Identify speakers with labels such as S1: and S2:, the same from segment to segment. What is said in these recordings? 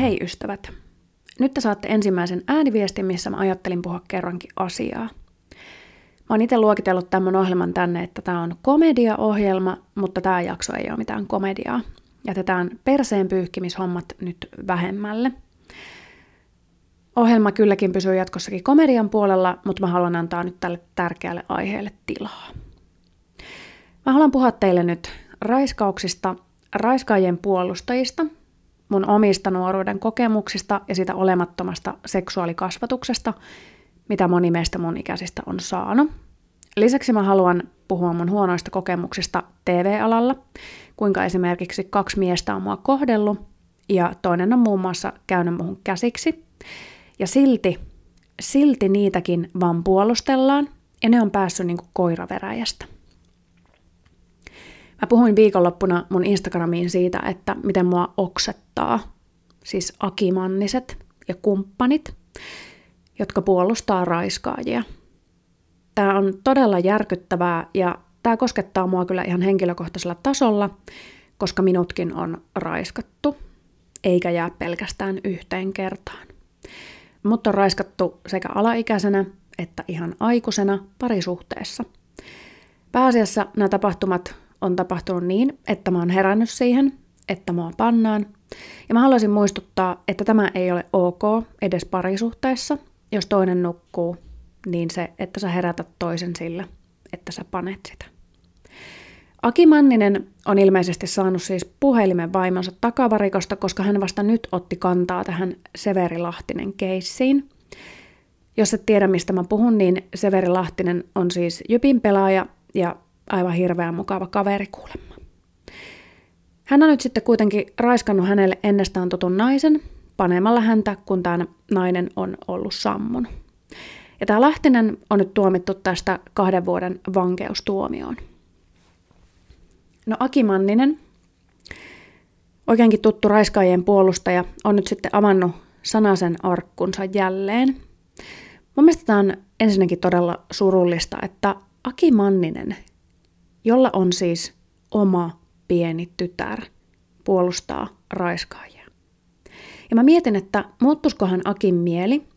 S1: Hei ystävät! Nyt te saatte ensimmäisen ääniviestin, missä mä ajattelin puhua kerrankin asiaa. Mä oon itse luokitellut tämän ohjelman tänne, että tämä on komediaohjelma, mutta tämä jakso ei ole mitään komediaa. Jätetään perseen pyyhkimishommat nyt vähemmälle. Ohjelma kylläkin pysyy jatkossakin komedian puolella, mutta mä haluan antaa nyt tälle tärkeälle aiheelle tilaa. Mä haluan puhua teille nyt raiskauksista, raiskaajien puolustajista, mun omista nuoruuden kokemuksista ja sitä olemattomasta seksuaalikasvatuksesta, mitä moni meistä mun ikäisistä on saanut. Lisäksi mä haluan puhua mun huonoista kokemuksista TV-alalla, kuinka esimerkiksi kaksi miestä on mua kohdellut ja toinen on muun muassa käynyt muhun käsiksi. Ja silti, silti niitäkin vaan puolustellaan ja ne on päässyt niin koiraveräjästä. Mä puhuin viikonloppuna mun Instagramiin siitä, että miten mua oksettaa, siis akimanniset ja kumppanit, jotka puolustaa raiskaajia. Tämä on todella järkyttävää ja tämä koskettaa mua kyllä ihan henkilökohtaisella tasolla, koska minutkin on raiskattu, eikä jää pelkästään yhteen kertaan. Mutta on raiskattu sekä alaikäisenä että ihan aikuisena parisuhteessa. Pääasiassa nämä tapahtumat on tapahtunut niin, että mä oon herännyt siihen, että mua pannaan. Ja mä haluaisin muistuttaa, että tämä ei ole ok edes parisuhteessa. Jos toinen nukkuu, niin se, että sä herätät toisen sillä, että sä panet sitä. Aki Manninen on ilmeisesti saanut siis puhelimen vaimonsa takavarikosta, koska hän vasta nyt otti kantaa tähän Severi Lahtinen keissiin. Jos et tiedä, mistä mä puhun, niin Severi Lahtinen on siis Jypin pelaaja ja aivan hirveän mukava kaveri kuulemma. Hän on nyt sitten kuitenkin raiskannut hänelle ennestään tutun naisen, panemalla häntä, kun tämä nainen on ollut sammunut. Ja tämä Lahtinen on nyt tuomittu tästä kahden vuoden vankeustuomioon. No Aki Manninen, oikeinkin tuttu raiskaajien puolustaja, on nyt sitten avannut sanasen arkkunsa jälleen. Mun mielestä tämä on ensinnäkin todella surullista, että Aki Manninen jolla on siis oma pieni tytär, puolustaa raiskaajia. Ja mä mietin, että muuttuskohan Akin mieli,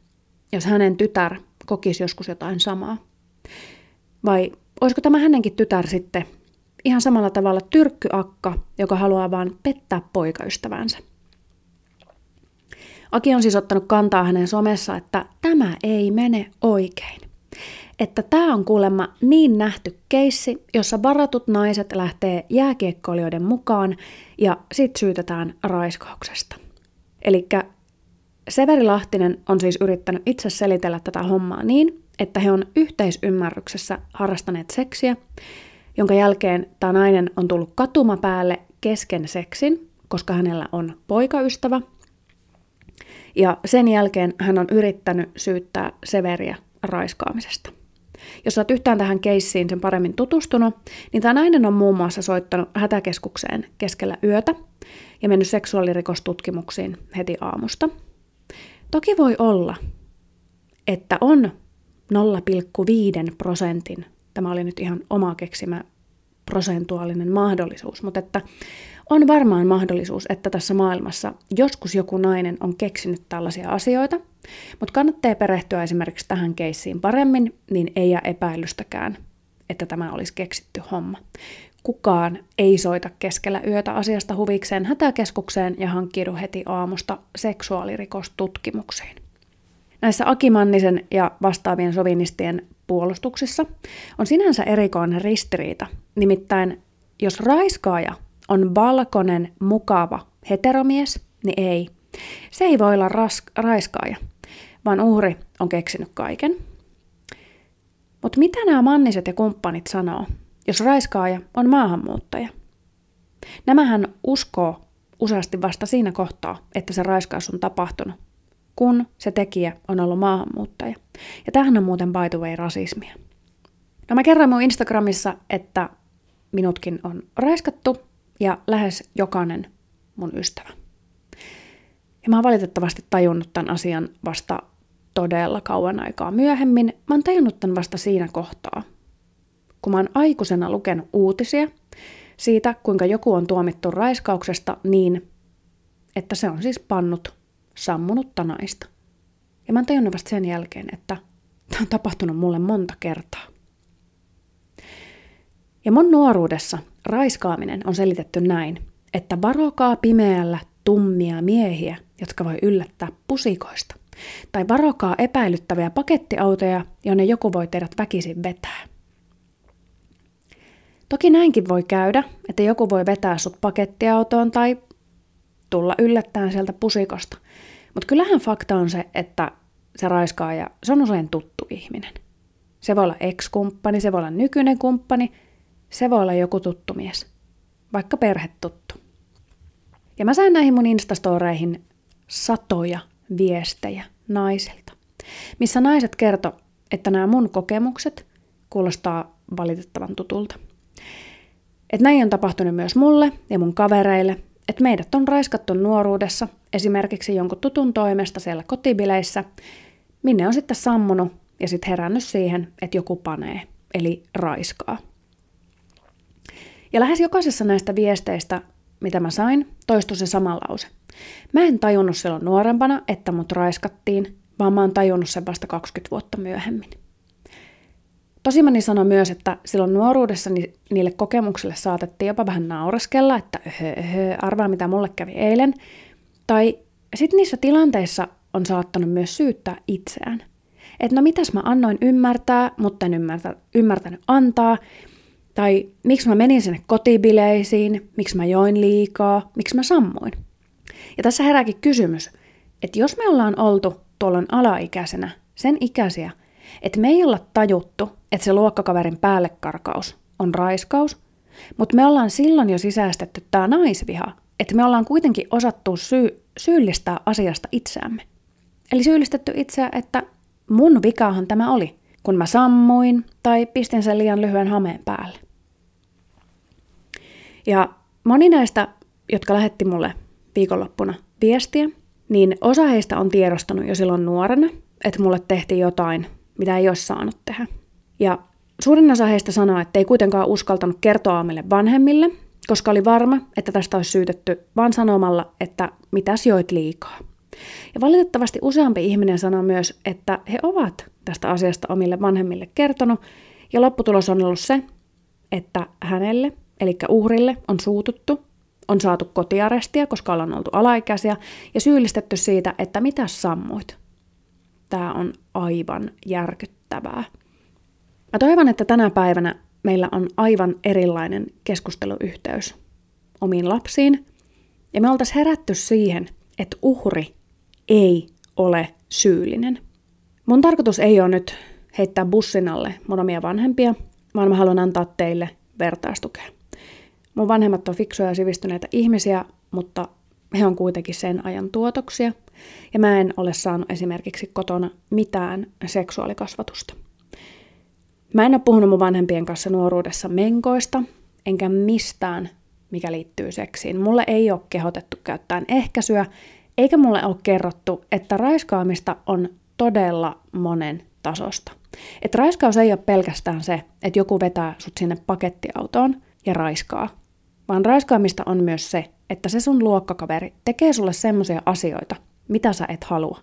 S1: jos hänen tytär kokisi joskus jotain samaa. Vai olisiko tämä hänenkin tytär sitten ihan samalla tavalla tyrkkyakka, joka haluaa vain pettää poikaystävänsä. Aki on siis ottanut kantaa hänen somessa, että tämä ei mene oikein että tämä on kuulemma niin nähty keissi, jossa varatut naiset lähtee jääkiekkoilijoiden mukaan ja sit syytetään raiskauksesta. Eli Severi Lahtinen on siis yrittänyt itse selitellä tätä hommaa niin, että he on yhteisymmärryksessä harrastaneet seksiä, jonka jälkeen tämä nainen on tullut katuma päälle kesken seksin, koska hänellä on poikaystävä. Ja sen jälkeen hän on yrittänyt syyttää Severiä raiskaamisesta. Jos olet yhtään tähän keissiin sen paremmin tutustunut, niin tämä nainen on muun muassa soittanut hätäkeskukseen keskellä yötä ja mennyt seksuaalirikostutkimuksiin heti aamusta. Toki voi olla, että on 0,5 prosentin, tämä oli nyt ihan oma keksimä prosentuaalinen mahdollisuus, mutta että on varmaan mahdollisuus, että tässä maailmassa joskus joku nainen on keksinyt tällaisia asioita, mutta kannattaa perehtyä esimerkiksi tähän keissiin paremmin, niin ei jää epäilystäkään, että tämä olisi keksitty homma. Kukaan ei soita keskellä yötä asiasta huvikseen hätäkeskukseen ja hankkiudu heti aamusta seksuaalirikostutkimuksiin. Näissä Akimannisen ja vastaavien sovinistien puolustuksissa on sinänsä erikoinen ristiriita, nimittäin jos raiskaaja on valkoinen, mukava heteromies, niin ei. Se ei voi olla ras- raiskaaja, vaan uhri on keksinyt kaiken. Mutta mitä nämä manniset ja kumppanit sanoo, jos raiskaaja on maahanmuuttaja? Nämähän uskoo useasti vasta siinä kohtaa, että se raiskaus on tapahtunut, kun se tekijä on ollut maahanmuuttaja. Ja tähän on muuten by the way rasismia. No mä kerran mun Instagramissa, että minutkin on raiskattu ja lähes jokainen mun ystävä. Ja mä oon valitettavasti tajunnut tämän asian vasta todella kauan aikaa myöhemmin. Mä oon tajunnut tämän vasta siinä kohtaa, kun mä oon aikuisena lukenut uutisia siitä, kuinka joku on tuomittu raiskauksesta niin, että se on siis pannut sammunutta naista. Ja mä oon tajunnut vasta sen jälkeen, että tämä on tapahtunut mulle monta kertaa. Ja mun nuoruudessa raiskaaminen on selitetty näin, että varokaa pimeällä tummia miehiä, jotka voi yllättää pusikoista. Tai varokaa epäilyttäviä pakettiautoja, jonne joku voi teidät väkisin vetää. Toki näinkin voi käydä, että joku voi vetää sut pakettiautoon tai tulla yllättäen sieltä pusikosta. Mutta kyllähän fakta on se, että se raiskaaja, se on usein tuttu ihminen. Se voi olla ex-kumppani, se voi olla nykyinen kumppani, se voi olla joku tuttu mies, vaikka perhetuttu. Ja mä sain näihin mun instastoreihin satoja viestejä naisilta, missä naiset kertoi, että nämä mun kokemukset kuulostaa valitettavan tutulta. Että näin on tapahtunut myös mulle ja mun kavereille, että meidät on raiskattu nuoruudessa, esimerkiksi jonkun tutun toimesta siellä kotibileissä, minne on sitten sammunut ja sitten herännyt siihen, että joku panee, eli raiskaa. Ja lähes jokaisessa näistä viesteistä, mitä mä sain, toistui se sama lause. Mä en tajunnut silloin nuorempana, että mut raiskattiin, vaan mä oon tajunnut sen vasta 20 vuotta myöhemmin. Tosimani sanoi myös, että silloin nuoruudessa niille kokemuksille saatettiin jopa vähän naureskella, että öhö, öhö, arvaa mitä mulle kävi eilen. Tai sitten niissä tilanteissa on saattanut myös syyttää itseään. Että no mitäs mä annoin ymmärtää, mutta en ymmärtä, ymmärtänyt antaa. Tai miksi mä menin sinne kotibileisiin, miksi mä join liikaa, miksi mä sammuin. Ja tässä herääkin kysymys, että jos me ollaan oltu tuolloin alaikäisenä, sen ikäisiä, että me ei olla tajuttu, että se luokkakaverin päällekarkaus on raiskaus, mutta me ollaan silloin jo sisäistetty tämä naisviha, että me ollaan kuitenkin osattu syy, syyllistää asiasta itseämme. Eli syyllistetty itseä, että mun vikahan tämä oli, kun mä sammuin tai pistin sen liian lyhyen hameen päälle. Ja moni näistä, jotka lähetti mulle viikonloppuna viestiä, niin osa heistä on tiedostanut jo silloin nuorena, että mulle tehtiin jotain, mitä ei olisi saanut tehdä. Ja suurin osa heistä sanoi, että ei kuitenkaan uskaltanut kertoa meille vanhemmille, koska oli varma, että tästä olisi syytetty vain sanomalla, että mitäs joit liikaa. Ja valitettavasti useampi ihminen sanoi myös, että he ovat tästä asiasta omille vanhemmille kertonut, ja lopputulos on ollut se, että hänelle, eli uhrille, on suututtu, on saatu kotiarestia, koska ollaan oltu alaikäisiä, ja syyllistetty siitä, että mitä sammuit. Tämä on aivan järkyttävää. Mä toivon, että tänä päivänä meillä on aivan erilainen keskusteluyhteys omiin lapsiin, ja me oltaisiin herätty siihen, että uhri ei ole syyllinen. Mun tarkoitus ei ole nyt heittää bussin alle mun omia vanhempia, vaan mä haluan antaa teille vertaistukea. Mun vanhemmat on fiksuja ja sivistyneitä ihmisiä, mutta he on kuitenkin sen ajan tuotoksia, ja mä en ole saanut esimerkiksi kotona mitään seksuaalikasvatusta. Mä en ole puhunut mun vanhempien kanssa nuoruudessa menkoista, enkä mistään, mikä liittyy seksiin. Mulle ei ole kehotettu käyttämään ehkäisyä, eikä mulle ole kerrottu, että raiskaamista on todella monen tasosta. Että raiskaus ei ole pelkästään se, että joku vetää sut sinne pakettiautoon ja raiskaa, vaan raiskaamista on myös se, että se sun luokkakaveri tekee sulle semmoisia asioita, mitä sä et halua.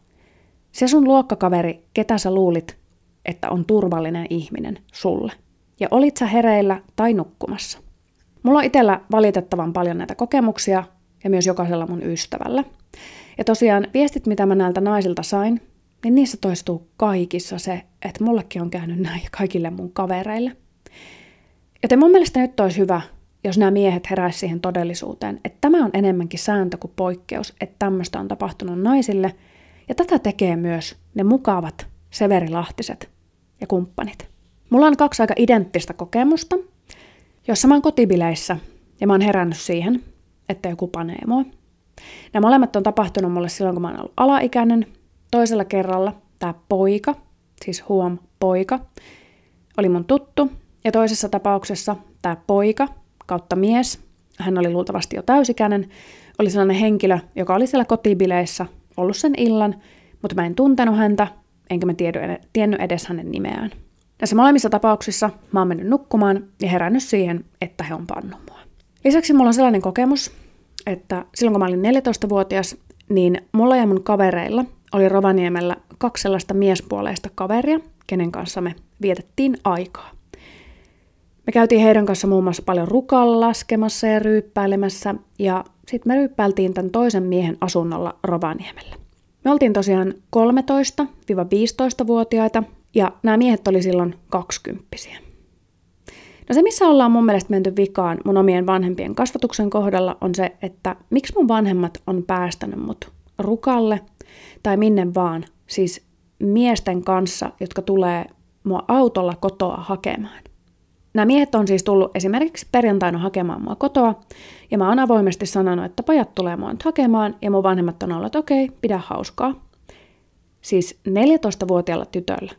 S1: Se sun luokkakaveri, ketä sä luulit, että on turvallinen ihminen sulle. Ja olit sä hereillä tai nukkumassa. Mulla on itsellä valitettavan paljon näitä kokemuksia ja myös jokaisella mun ystävällä. Ja tosiaan viestit, mitä mä näiltä naisilta sain, niin niissä toistuu kaikissa se, että mullekin on käynyt näin ja kaikille mun kavereille. Joten mun mielestä nyt olisi hyvä, jos nämä miehet heräisivät siihen todellisuuteen, että tämä on enemmänkin sääntö kuin poikkeus, että tämmöistä on tapahtunut naisille, ja tätä tekee myös ne mukavat severilahtiset ja kumppanit. Mulla on kaksi aika identtistä kokemusta, jossa mä oon kotibileissä ja mä oon herännyt siihen, että joku panee mua. Nämä molemmat on tapahtunut mulle silloin, kun mä oon ollut alaikäinen. Toisella kerralla tämä poika, siis huom poika, oli mun tuttu. Ja toisessa tapauksessa tämä poika kautta mies, hän oli luultavasti jo täysikäinen, oli sellainen henkilö, joka oli siellä kotibileissä ollut sen illan, mutta mä en tuntenut häntä, enkä mä tiennyt edes hänen nimeään. Näissä molemmissa tapauksissa mä oon mennyt nukkumaan ja herännyt siihen, että he on pannut mua. Lisäksi mulla on sellainen kokemus, että silloin kun mä olin 14-vuotias, niin mulla ja mun kavereilla oli Rovaniemellä kaksi sellaista miespuoleista kaveria, kenen kanssa me vietettiin aikaa. Me käytiin heidän kanssa muun muassa paljon rukalla laskemassa ja ryyppäilemässä, ja sitten me ryyppäiltiin tämän toisen miehen asunnolla Rovaniemellä. Me oltiin tosiaan 13-15-vuotiaita, ja nämä miehet oli silloin kaksikymppisiä. No se, missä ollaan mun mielestä menty vikaan mun omien vanhempien kasvatuksen kohdalla, on se, että miksi mun vanhemmat on päästänyt mut rukalle tai minne vaan, siis miesten kanssa, jotka tulee mua autolla kotoa hakemaan. Nämä miehet on siis tullut esimerkiksi perjantaina hakemaan mua kotoa, ja mä oon avoimesti sanonut, että pojat tulee mua nyt hakemaan, ja mun vanhemmat on ollut, että okei, pidä hauskaa. Siis 14-vuotiaalla tytöllä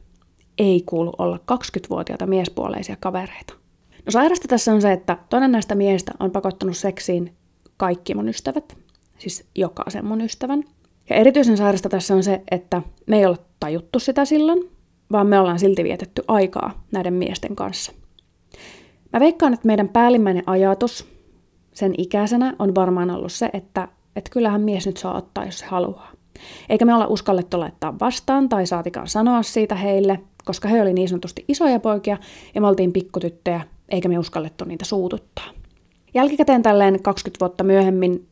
S1: ei kuulu olla 20-vuotiaita miespuoleisia kavereita. No sairasta tässä on se, että toinen näistä miehistä on pakottanut seksiin kaikki mun ystävät, siis jokaisen mun ystävän. Ja erityisen sairasta tässä on se, että me ei olla tajuttu sitä silloin, vaan me ollaan silti vietetty aikaa näiden miesten kanssa. Mä veikkaan, että meidän päällimmäinen ajatus sen ikäisenä on varmaan ollut se, että, että kyllähän mies nyt saa ottaa, jos se haluaa. Eikä me olla uskallettu laittaa vastaan tai saatikaan sanoa siitä heille, koska he oli niin sanotusti isoja poikia ja me oltiin pikkutyttöjä, eikä me uskallettu niitä suututtaa. Jälkikäteen tälleen 20 vuotta myöhemmin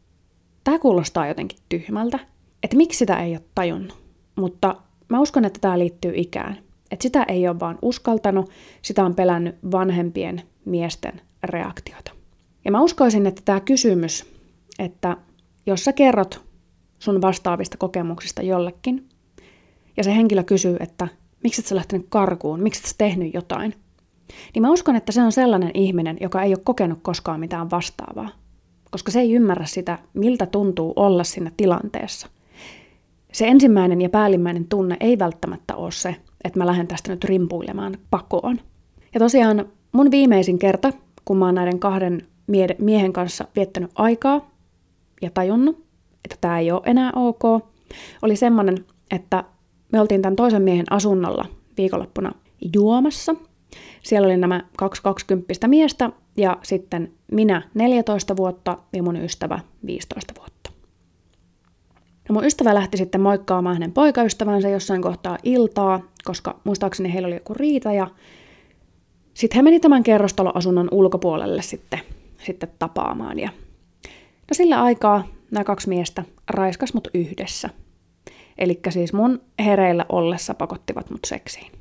S1: tämä kuulostaa jotenkin tyhmältä, että miksi sitä ei ole tajunnut. Mutta mä uskon, että tämä liittyy ikään. Että sitä ei ole vaan uskaltanut, sitä on pelännyt vanhempien miesten reaktiota. Ja mä uskoisin, että tämä kysymys, että jos sä kerrot sun vastaavista kokemuksista jollekin, ja se henkilö kysyy, että miksi et sä lähtenyt karkuun, miksi et sä tehnyt jotain, niin mä uskon, että se on sellainen ihminen, joka ei ole kokenut koskaan mitään vastaavaa. Koska se ei ymmärrä sitä, miltä tuntuu olla siinä tilanteessa. Se ensimmäinen ja päällimmäinen tunne ei välttämättä ole se, että mä lähden tästä nyt rimpuilemaan pakoon. Ja tosiaan mun viimeisin kerta, kun mä oon näiden kahden mie- miehen kanssa viettänyt aikaa ja tajunnut, että tämä ei ole enää ok, oli semmoinen, että me oltiin tämän toisen miehen asunnolla viikonloppuna juomassa. Siellä oli nämä kaksi kaksikymppistä miestä ja sitten minä 14 vuotta ja mun ystävä 15 vuotta. No mun ystävä lähti sitten moikkaamaan hänen poikaystävänsä jossain kohtaa iltaa, koska muistaakseni heillä oli joku riita ja sitten he meni tämän kerrostaloasunnon ulkopuolelle sitten, sitten tapaamaan. Ja no sillä aikaa nämä kaksi miestä raiskas mut yhdessä. Eli siis mun hereillä ollessa pakottivat mut seksiin.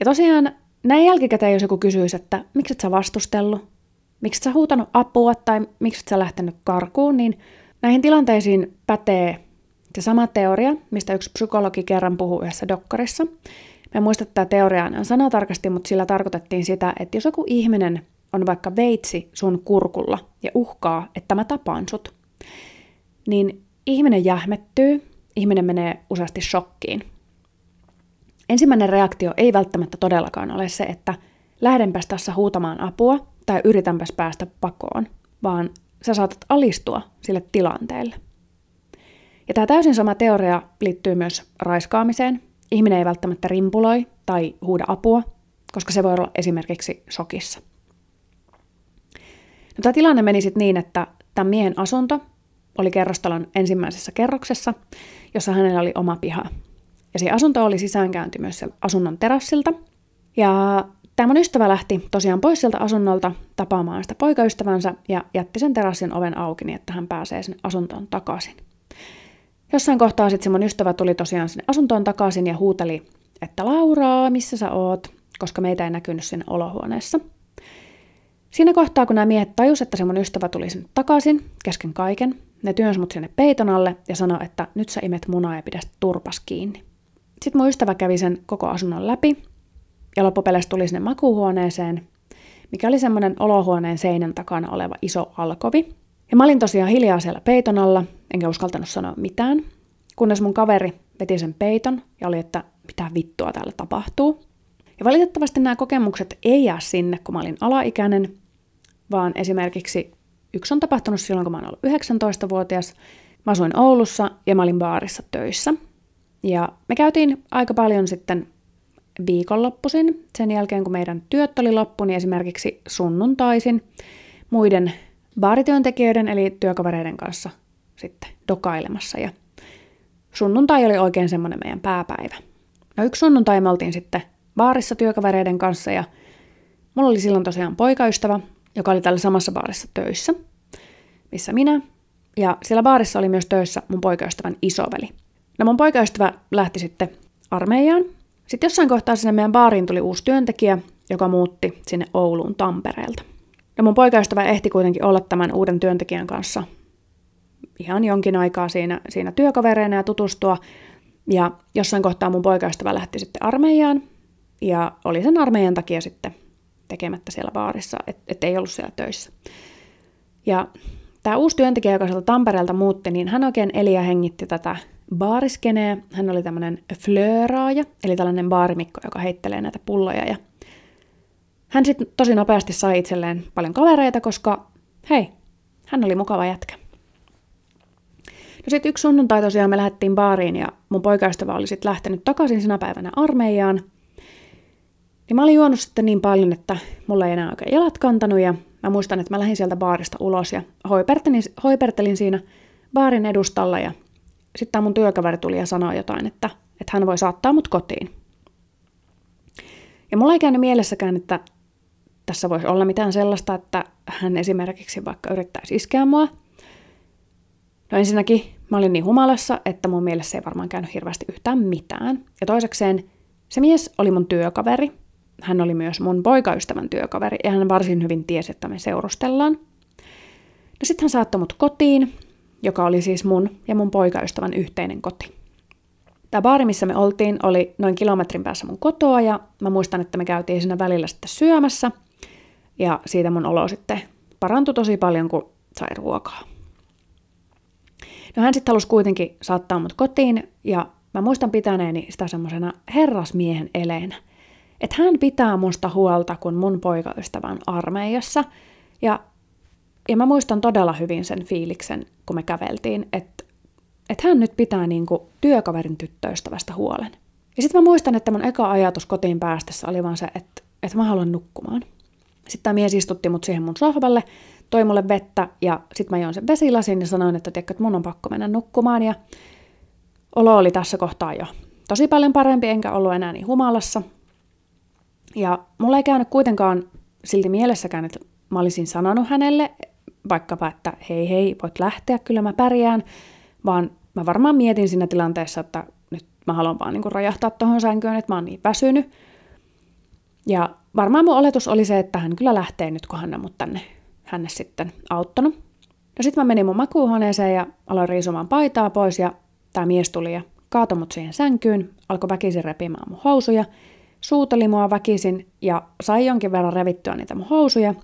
S1: Ja tosiaan näin jälkikäteen, jos joku kysyisi, että miksi et sä vastustellut, miksi et sä huutanut apua tai miksi et sä lähtenyt karkuun, niin näihin tilanteisiin pätee se sama teoria, mistä yksi psykologi kerran puhui yhdessä dokkarissa. Mä en muista tätä teoriaa sanatarkasti, mutta sillä tarkoitettiin sitä, että jos joku ihminen on vaikka veitsi sun kurkulla ja uhkaa, että mä tapaan sut, niin ihminen jähmettyy, ihminen menee useasti shokkiin. Ensimmäinen reaktio ei välttämättä todellakaan ole se, että lähdenpäs tässä huutamaan apua tai yritänpäs päästä pakoon, vaan sä saatat alistua sille tilanteelle. Ja tämä täysin sama teoria liittyy myös raiskaamiseen. Ihminen ei välttämättä rimpuloi tai huuda apua, koska se voi olla esimerkiksi shokissa. No, tämä tilanne meni sitten niin, että tämän miehen asunto oli kerrostalon ensimmäisessä kerroksessa, jossa hänellä oli oma piha. Ja se asunto oli sisäänkäynti myös asunnon terassilta. Ja tämä mun ystävä lähti tosiaan pois sieltä asunnolta tapaamaan sitä poikaystävänsä ja jätti sen terassin oven auki niin, että hän pääsee sinne asuntoon takaisin. Jossain kohtaa sitten mun ystävä tuli tosiaan sinne asuntoon takaisin ja huuteli, että Lauraa, missä sä oot, koska meitä ei näkynyt sinne olohuoneessa. Siinä kohtaa, kun nämä miehet tajus, että se mun ystävä tuli sinne takaisin, kesken kaiken, ne työnsi mut sinne peiton alle ja sanoi, että nyt sä imet munaa ja pidä turpas kiinni. Sitten mun ystävä kävi sen koko asunnon läpi ja loppupeleissä tuli sinne makuuhuoneeseen, mikä oli semmoinen olohuoneen seinän takana oleva iso alkovi. Ja mä olin tosiaan hiljaa siellä peiton alla, enkä uskaltanut sanoa mitään, kunnes mun kaveri veti sen peiton ja oli, että mitä vittua täällä tapahtuu. Ja valitettavasti nämä kokemukset ei jää sinne, kun mä olin alaikäinen, vaan esimerkiksi yksi on tapahtunut silloin, kun mä olin ollut 19-vuotias. Mä asuin Oulussa ja mä olin baarissa töissä. Ja me käytiin aika paljon sitten viikonloppuisin, sen jälkeen kun meidän työt oli loppu, niin esimerkiksi sunnuntaisin muiden baarityöntekijöiden eli työkavereiden kanssa sitten dokailemassa. Ja sunnuntai oli oikein semmoinen meidän pääpäivä. No yksi sunnuntai me oltiin sitten baarissa työkavereiden kanssa ja mulla oli silloin tosiaan poikaystävä, joka oli täällä samassa baarissa töissä, missä minä. Ja siellä baarissa oli myös töissä mun poikaystävän isoveli. No mun poikaystävä lähti sitten armeijaan. Sitten jossain kohtaa sinne meidän baariin tuli uusi työntekijä, joka muutti sinne Ouluun Tampereelta. No mun poikaystävä ehti kuitenkin olla tämän uuden työntekijän kanssa ihan jonkin aikaa siinä, siinä työkavereina ja tutustua. Ja jossain kohtaa mun poikaystävä lähti sitten armeijaan ja oli sen armeijan takia sitten tekemättä siellä baarissa, että et ollut siellä töissä. Ja tämä uusi työntekijä, joka sieltä Tampereelta muutti, niin hän oikein eli ja hengitti tätä baariskeneä. Hän oli tämmöinen flööraaja, eli tällainen baarimikko, joka heittelee näitä pulloja. Ja hän sitten tosi nopeasti sai itselleen paljon kavereita, koska hei, hän oli mukava jätkä. No sitten yksi sunnuntai tosiaan me lähdettiin baariin ja mun poikaystävä oli sitten lähtenyt takaisin sinä päivänä armeijaan. Niin mä olin juonut sitten niin paljon, että mulla ei enää oikein jalat kantanut ja mä muistan, että mä lähdin sieltä baarista ulos ja hoipertelin, hoipertelin siinä baarin edustalla ja sitten mun työkaveri tuli ja sanoi jotain, että, että hän voi saattaa mut kotiin. Ja mulla ei käynyt mielessäkään, että tässä voisi olla mitään sellaista, että hän esimerkiksi vaikka yrittäisi iskeä mua. No ensinnäkin mä olin niin humalassa, että mun mielessä ei varmaan käynyt hirveästi yhtään mitään. Ja toisekseen se mies oli mun työkaveri. Hän oli myös mun poikaystävän työkaveri ja hän varsin hyvin tiesi, että me seurustellaan. No sitten hän saattoi mut kotiin joka oli siis mun ja mun poikaystävän yhteinen koti. Tämä baari, missä me oltiin, oli noin kilometrin päässä mun kotoa ja mä muistan, että me käytiin siinä välillä sitten syömässä ja siitä mun olo sitten parantui tosi paljon, kun sai ruokaa. No hän sitten halusi kuitenkin saattaa mut kotiin ja mä muistan pitäneeni sitä semmoisena herrasmiehen eleenä. Että hän pitää musta huolta, kun mun poikaystävä on armeijassa ja ja mä muistan todella hyvin sen fiiliksen, kun me käveltiin, että, että hän nyt pitää niin kuin työkaverin tyttöystävästä huolen. Ja sitten mä muistan, että mun eka ajatus kotiin päästessä oli vaan se, että, että mä haluan nukkumaan. Sitten tämä mies istutti mut siihen mun sohvalle, toi mulle vettä ja sitten mä join sen vesilasin ja sanoin, että, tiedätkö, että mun on pakko mennä nukkumaan. Ja olo oli tässä kohtaa jo tosi paljon parempi, enkä ollut enää niin humalassa. Ja mulla ei käynyt kuitenkaan silti mielessäkään, että mä olisin sanonut hänelle, vaikkapa, että hei hei, voit lähteä, kyllä mä pärjään, vaan mä varmaan mietin siinä tilanteessa, että nyt mä haluan vaan niin rajahtaa tuohon sänkyyn, että mä oon niin väsynyt. Ja varmaan mun oletus oli se, että hän kyllä lähtee nyt, kun hän on mut tänne, hänne sitten auttanut. No sitten mä menin mun makuuhuoneeseen ja aloin riisumaan paitaa pois ja tämä mies tuli ja kaatoi mut siihen sänkyyn, alkoi väkisin repimään mun housuja – suuteli mua väkisin ja sai jonkin verran revittyä niitä mun housuja,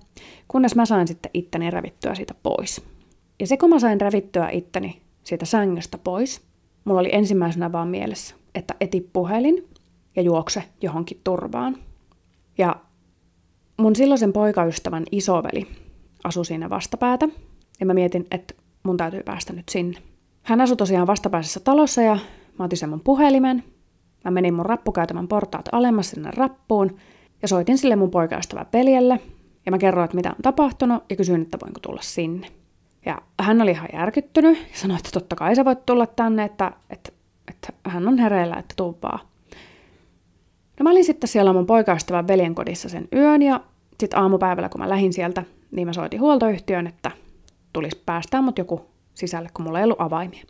S1: kunnes mä sain sitten itteni revittyä siitä pois. Ja se kun mä sain revittyä itteni siitä sängystä pois, mulla oli ensimmäisenä vaan mielessä, että eti puhelin ja juokse johonkin turvaan. Ja mun silloisen poikaystävän isoveli asui siinä vastapäätä, ja mä mietin, että mun täytyy päästä nyt sinne. Hän asui tosiaan vastapäisessä talossa ja mä otin sen mun puhelimen Mä menin mun rappukäytävän portaat alemmas sinne rappuun ja soitin sille mun poikaystävä Peljelle. Ja mä kerroin, että mitä on tapahtunut ja kysyin, että voinko tulla sinne. Ja hän oli ihan järkyttynyt ja sanoi, että totta kai sä voit tulla tänne, että, että, että hän on hereillä, että tuu vaan. Mä olin sitten siellä mun poikaystävän veljen kodissa sen yön ja sitten aamupäivällä, kun mä lähdin sieltä, niin mä soitin huoltoyhtiöön, että tulisi päästää mut joku sisälle, kun mulla ei ollut avaimia.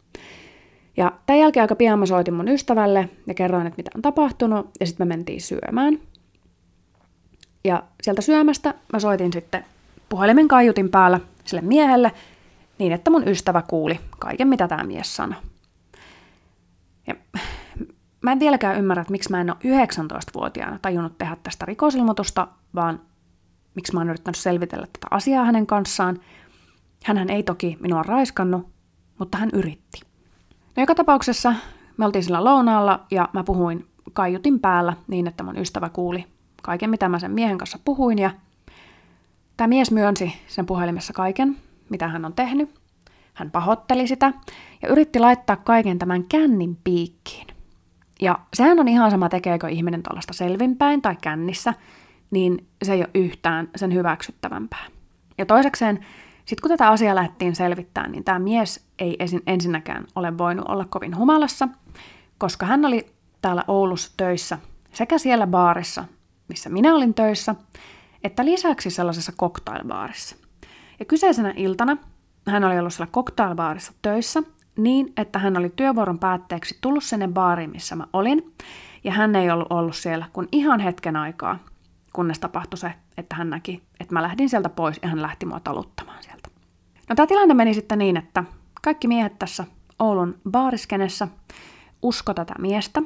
S1: Ja tämän jälkeen aika pian mä soitin mun ystävälle ja kerroin, että mitä on tapahtunut, ja sitten me mentiin syömään. Ja sieltä syömästä mä soitin sitten puhelimen kaiutin päällä sille miehelle, niin että mun ystävä kuuli kaiken, mitä tämä mies sanoi. Ja mä en vieläkään ymmärrä, että miksi mä en ole 19-vuotiaana tajunnut tehdä tästä rikosilmoitusta, vaan miksi mä oon yrittänyt selvitellä tätä asiaa hänen kanssaan. Hänhän ei toki minua raiskannut, mutta hän yritti. No joka tapauksessa me oltiin sillä lounaalla ja mä puhuin kaiutin päällä niin, että mun ystävä kuuli kaiken, mitä mä sen miehen kanssa puhuin. Ja tämä mies myönsi sen puhelimessa kaiken, mitä hän on tehnyt. Hän pahoitteli sitä ja yritti laittaa kaiken tämän kännin piikkiin. Ja sehän on ihan sama, tekeekö ihminen tällaista selvinpäin tai kännissä, niin se ei ole yhtään sen hyväksyttävämpää. Ja toisekseen Sitten kun tätä asiaa lähdettiin selvittämään, niin tämä mies ei ensinnäkään ole voinut olla kovin humalassa, koska hän oli täällä Oulussa töissä sekä siellä baarissa, missä minä olin töissä, että lisäksi sellaisessa cocktailbaarissa. Ja kyseisenä iltana hän oli ollut siellä cocktailbaarissa töissä niin, että hän oli työvuoron päätteeksi tullut sinne baariin, missä mä olin, ja hän ei ollut ollut siellä kuin ihan hetken aikaa, kunnes tapahtui se, että hän näki, että mä lähdin sieltä pois ja hän lähti mua taluttamaan sieltä. No tämä tilanne meni sitten niin, että kaikki miehet tässä Oulun baariskenessä usko tätä miestä,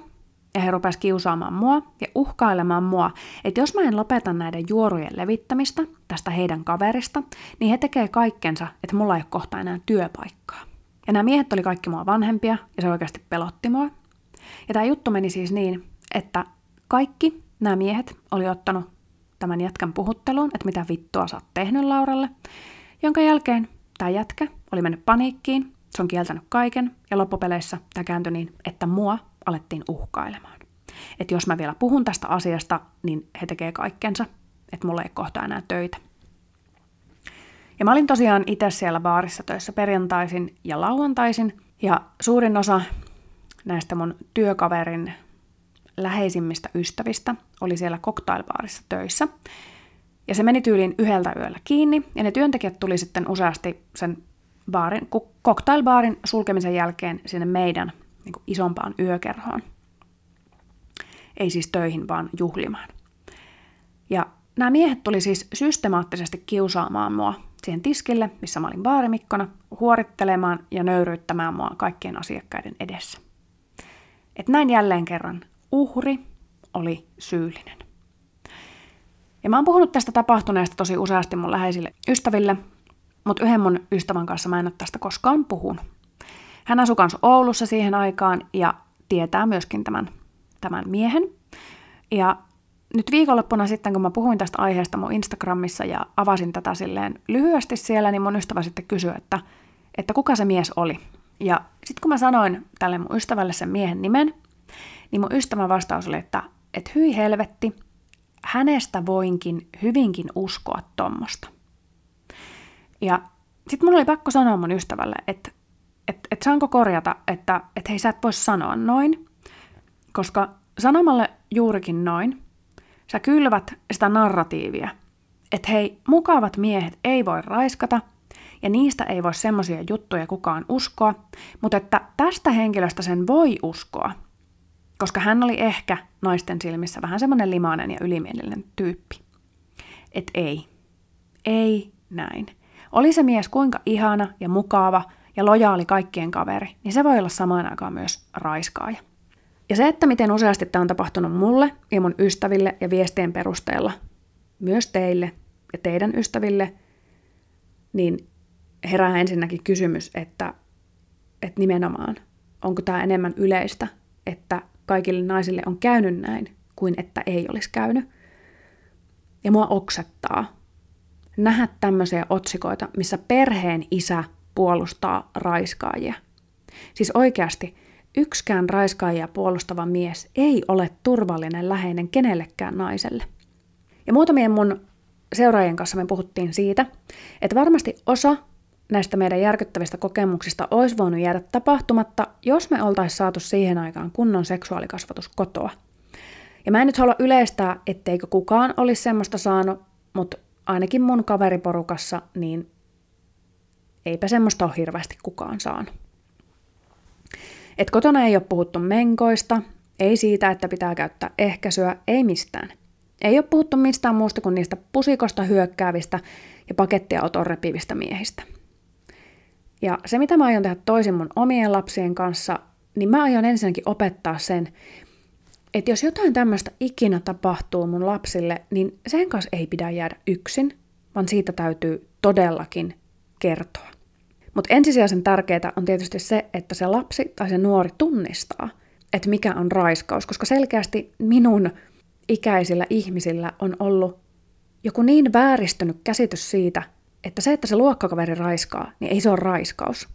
S1: ja he rupesivat kiusaamaan mua ja uhkailemaan mua, että jos mä en lopeta näiden juorujen levittämistä tästä heidän kaverista, niin he tekee kaikkensa, että mulla ei ole kohta enää työpaikkaa. Ja nämä miehet oli kaikki mua vanhempia ja se oikeasti pelotti mua. Ja tämä juttu meni siis niin, että kaikki nämä miehet oli ottanut tämän jätkän puhutteluun, että mitä vittua sä oot tehnyt Lauralle, jonka jälkeen tämä jätkä oli mennyt paniikkiin, se on kieltänyt kaiken ja loppupeleissä tämä kääntyi niin, että mua alettiin uhkailemaan. Että jos mä vielä puhun tästä asiasta, niin he tekee kaikkensa, että mulla ei kohta enää töitä. Ja mä olin tosiaan itse siellä baarissa töissä perjantaisin ja lauantaisin, ja suurin osa näistä mun työkaverin läheisimmistä ystävistä oli siellä cocktailbaarissa töissä. Ja se meni tyyliin yhdeltä yöllä kiinni, ja ne työntekijät tuli sitten useasti sen baarin, cocktailbaarin sulkemisen jälkeen sinne meidän niin kuin isompaan yökerhoon. Ei siis töihin, vaan juhlimaan. Ja nämä miehet tuli siis systemaattisesti kiusaamaan mua siihen tiskille, missä mä olin baarimikkona, huorittelemaan ja nöyryyttämään mua kaikkien asiakkaiden edessä. Et näin jälleen kerran uhri oli syyllinen. Ja mä oon puhunut tästä tapahtuneesta tosi useasti mun läheisille ystäville, mutta yhden mun ystävän kanssa mä en ole tästä koskaan puhunut. Hän asui kanssa Oulussa siihen aikaan ja tietää myöskin tämän, tämän miehen. Ja nyt viikonloppuna sitten, kun mä puhuin tästä aiheesta mun Instagramissa ja avasin tätä silleen lyhyesti siellä, niin mun ystävä sitten kysyi, että, että kuka se mies oli. Ja sitten kun mä sanoin tälle mun ystävälle sen miehen nimen, niin mun ystävän vastaus oli, että, että hyi helvetti, hänestä voinkin hyvinkin uskoa tuommoista. Ja sitten mun oli pakko sanoa mun ystävälle, että että et saanko korjata, että et hei sä et voi sanoa noin, koska sanomalla juurikin noin, sä kylvät sitä narratiivia, että hei, mukavat miehet ei voi raiskata, ja niistä ei voi semmoisia juttuja kukaan uskoa, mutta että tästä henkilöstä sen voi uskoa, koska hän oli ehkä naisten silmissä vähän semmoinen limainen ja ylimielinen tyyppi. Et ei. Ei näin. Oli se mies kuinka ihana ja mukava ja lojaali kaikkien kaveri, niin se voi olla samaan aikaan myös raiskaaja. Ja se, että miten useasti tämä on tapahtunut mulle ja mun ystäville ja viestien perusteella, myös teille ja teidän ystäville, niin herää ensinnäkin kysymys, että, että nimenomaan, onko tämä enemmän yleistä, että kaikille naisille on käynyt näin, kuin että ei olisi käynyt. Ja mua oksettaa nähdä tämmöisiä otsikoita, missä perheen isä puolustaa raiskaajia. Siis oikeasti, yksikään raiskaajia puolustava mies ei ole turvallinen läheinen kenellekään naiselle. Ja muutamien mun seuraajien kanssa me puhuttiin siitä, että varmasti osa näistä meidän järkyttävistä kokemuksista olisi voinut jäädä tapahtumatta, jos me oltaisiin saatu siihen aikaan kunnon seksuaalikasvatus kotoa. Ja mä en nyt halua yleistää, etteikö kukaan olisi semmoista saanut, mutta ainakin mun kaveriporukassa, niin eipä semmoista ole hirveästi kukaan saanut. Et kotona ei ole puhuttu menkoista, ei siitä, että pitää käyttää ehkäisyä, ei mistään. Ei ole puhuttu mistään muusta kuin niistä pusikosta hyökkäävistä ja pakettiauton repivistä miehistä. Ja se, mitä mä aion tehdä toisin mun omien lapsien kanssa, niin mä aion ensinnäkin opettaa sen, että jos jotain tämmöistä ikinä tapahtuu mun lapsille, niin sen kanssa ei pidä jäädä yksin, vaan siitä täytyy todellakin kertoa. Mutta ensisijaisen tärkeää on tietysti se, että se lapsi tai se nuori tunnistaa, että mikä on raiskaus, koska selkeästi minun ikäisillä ihmisillä on ollut joku niin vääristynyt käsitys siitä, että se, että se luokkakaveri raiskaa, niin ei se ole raiskaus.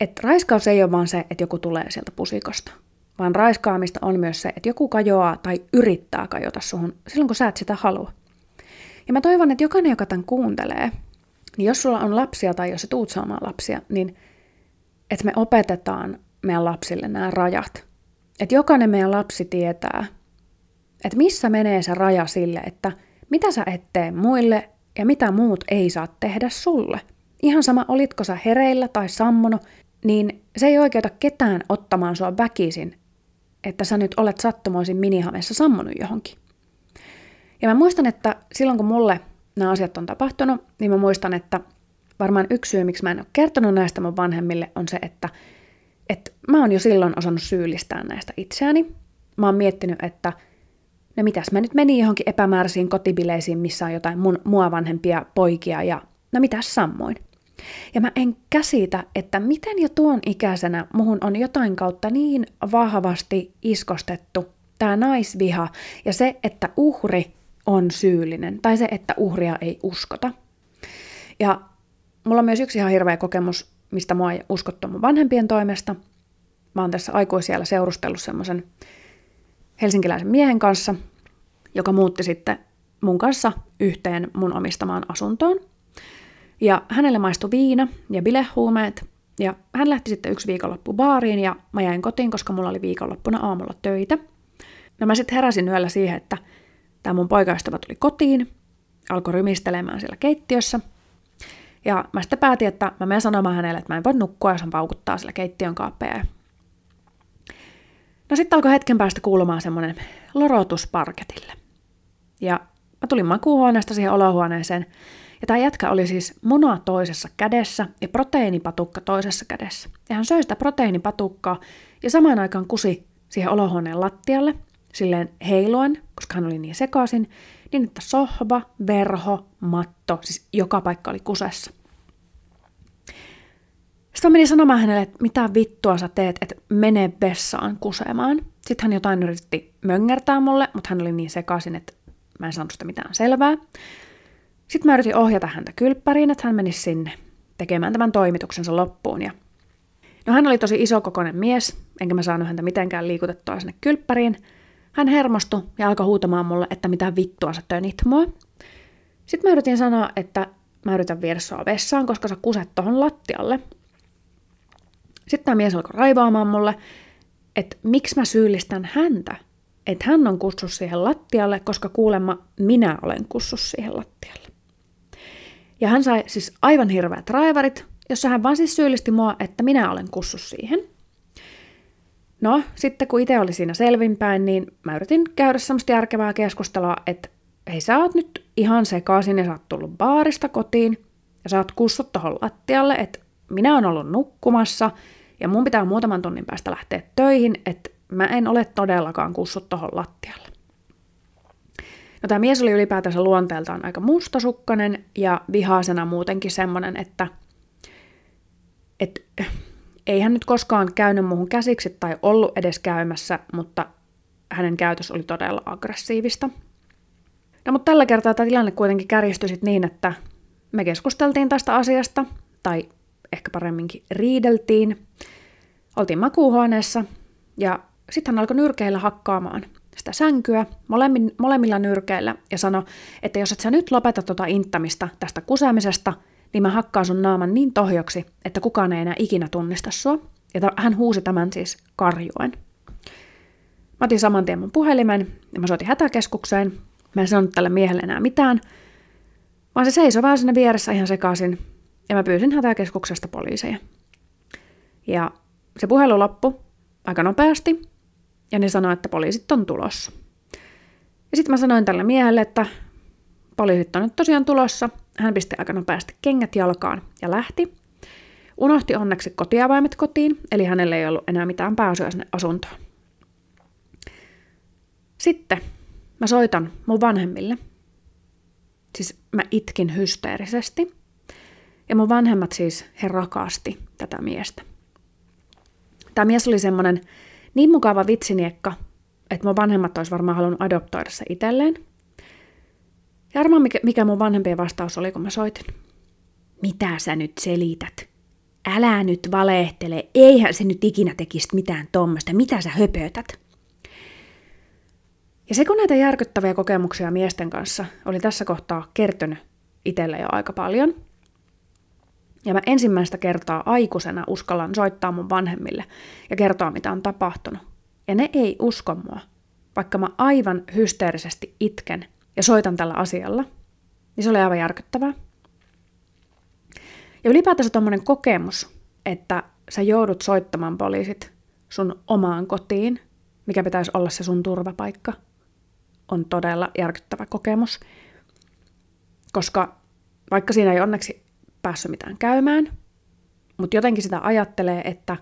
S1: Et raiskaus ei ole vaan se, että joku tulee sieltä pusikosta, vaan raiskaamista on myös se, että joku kajoaa tai yrittää kajota suhun silloin, kun sä et sitä halua. Ja mä toivon, että jokainen, joka tämän kuuntelee, niin jos sulla on lapsia tai jos sä tuut saamaan lapsia, niin että me opetetaan meidän lapsille nämä rajat. Että jokainen meidän lapsi tietää, että missä menee se raja sille, että mitä sä et tee muille ja mitä muut ei saa tehdä sulle. Ihan sama, olitko sä hereillä tai sammonut, niin se ei oikeuta ketään ottamaan sua väkisin, että sä nyt olet sattumoisin minihamessa sammonut johonkin. Ja mä muistan, että silloin kun mulle nämä asiat on tapahtunut, niin mä muistan, että varmaan yksi syy, miksi mä en ole kertonut näistä mun vanhemmille, on se, että, että mä oon jo silloin osannut syyllistää näistä itseäni. Mä oon miettinyt, että no mitäs mä nyt menin johonkin epämääräisiin kotibileisiin, missä on jotain mun, mua vanhempia poikia ja no mitäs sammoin. Ja mä en käsitä, että miten jo tuon ikäisenä muhun on jotain kautta niin vahvasti iskostettu tämä naisviha ja se, että uhri on syyllinen tai se, että uhria ei uskota. Ja mulla on myös yksi ihan hirveä kokemus, mistä mua ei uskottu mun vanhempien toimesta. Mä oon tässä aikuisiellä seurustellut semmoisen helsinkiläisen miehen kanssa, joka muutti sitten mun kanssa yhteen mun omistamaan asuntoon. Ja hänelle maistui viina ja bilehuumeet, ja hän lähti sitten yksi viikonloppu baariin, ja mä jäin kotiin, koska mulla oli viikonloppuna aamulla töitä. No mä sitten heräsin yöllä siihen, että tämä mun poikaystävä tuli kotiin, alkoi rymistelemään siellä keittiössä. Ja mä sitten päätin, että mä menen sanomaan hänelle, että mä en voi nukkua, jos hän paukuttaa sillä keittiön kaapea. No sitten alkoi hetken päästä kuulumaan semmoinen lorotus parketille. Ja mä tulin makuuhuoneesta siihen olohuoneeseen, ja tämä jätkä oli siis muna toisessa kädessä ja proteiinipatukka toisessa kädessä. Ja hän söi sitä proteiinipatukkaa ja samaan aikaan kusi siihen olohuoneen lattialle, silleen heiluen, koska hän oli niin sekaisin, niin että sohva, verho, matto, siis joka paikka oli kusessa. Sitten mä menin sanomaan hänelle, että mitä vittua sä teet, että mene vessaan kusemaan. Sitten hän jotain yritti möngertää mulle, mutta hän oli niin sekaisin, että mä en saanut sitä mitään selvää. Sitten mä yritin ohjata häntä kylppäriin, että hän menisi sinne tekemään tämän toimituksensa loppuun. Ja no hän oli tosi isokokoinen mies, enkä mä saanut häntä mitenkään liikutettua sinne kylppäriin. Hän hermostui ja alkoi huutamaan mulle, että mitä vittua sä tönit mua. Sitten mä yritin sanoa, että mä yritän viedä sua vessaan, koska sä kuset tohon lattialle. Sitten tämä mies alkoi raivaamaan mulle, että miksi mä syyllistän häntä, että hän on kussus siihen lattialle, koska kuulemma minä olen kussus siihen lattialle. Ja hän sai siis aivan hirveät raivarit, jossa hän vaan siis syyllisti mua, että minä olen kussus siihen. No, sitten kun itse oli siinä selvinpäin, niin mä yritin käydä semmoista järkevää keskustelua, että hei sä oot nyt ihan sekaisin ja sä oot tullut baarista kotiin ja sä oot kussut tohon lattialle, että minä olen ollut nukkumassa ja mun pitää muutaman tunnin päästä lähteä töihin, että mä en ole todellakaan kussut tohon lattialle. No tämä mies oli ylipäätänsä luonteeltaan aika mustasukkainen ja vihaisena muutenkin semmonen, että, että ei hän nyt koskaan käynyt muuhun käsiksi tai ollut edes käymässä, mutta hänen käytös oli todella aggressiivista. No mutta tällä kertaa tämä tilanne kuitenkin kärjistyi sit niin, että me keskusteltiin tästä asiasta, tai ehkä paremminkin riideltiin. Oltiin makuuhuoneessa ja sitten hän alkoi nyrkeillä hakkaamaan sitä sänkyä molemmin, molemmilla nyrkeillä ja sanoi, että jos et sä nyt lopeta tota inttämistä tästä kuseamisesta, niin mä hakkaan sun naaman niin tohjoksi, että kukaan ei enää ikinä tunnista sua. Ja hän huusi tämän siis karjuen. Mä otin saman tien mun puhelimen ja mä soitin hätäkeskukseen. Mä en sanonut tälle miehelle enää mitään, vaan se seisoi vaan sinne vieressä ihan sekaisin ja mä pyysin hätäkeskuksesta poliiseja. Ja se puhelu loppui aika nopeasti ja ne sanoi, että poliisit on tulossa. Ja sitten mä sanoin tälle miehelle, että poliisit on nyt tosiaan tulossa. Hän pisti aika nopeasti kengät jalkaan ja lähti. Unohti onneksi kotiavaimet kotiin, eli hänelle ei ollut enää mitään pääsyä sinne asuntoon. Sitten mä soitan mun vanhemmille. Siis mä itkin hysteerisesti. Ja mun vanhemmat siis, he rakasti tätä miestä. Tämä mies oli semmoinen niin mukava vitsiniekka, että mun vanhemmat olisi varmaan halunnut adoptoida se itselleen. Ja arvaa, mikä, mikä mun vanhempien vastaus oli, kun mä soitin. Mitä sä nyt selität? Älä nyt valehtele, eihän se nyt ikinä tekisi mitään tuommoista, mitä sä höpötät? Ja se kun näitä järkyttäviä kokemuksia miesten kanssa oli tässä kohtaa kertynyt itselle jo aika paljon, Ja mä ensimmäistä kertaa aikuisena uskallan soittaa mun vanhemmille ja kertoa, mitä on tapahtunut. Ja ne ei usko mua, vaikka mä aivan hysteerisesti itken ja soitan tällä asialla. Niin se oli aivan järkyttävää. Ja ylipäätänsä tuommoinen kokemus, että sä joudut soittamaan poliisit sun omaan kotiin, mikä pitäisi olla se sun turvapaikka, on todella järkyttävä kokemus. Koska vaikka siinä ei onneksi päässyt mitään käymään, mutta jotenkin sitä ajattelee, että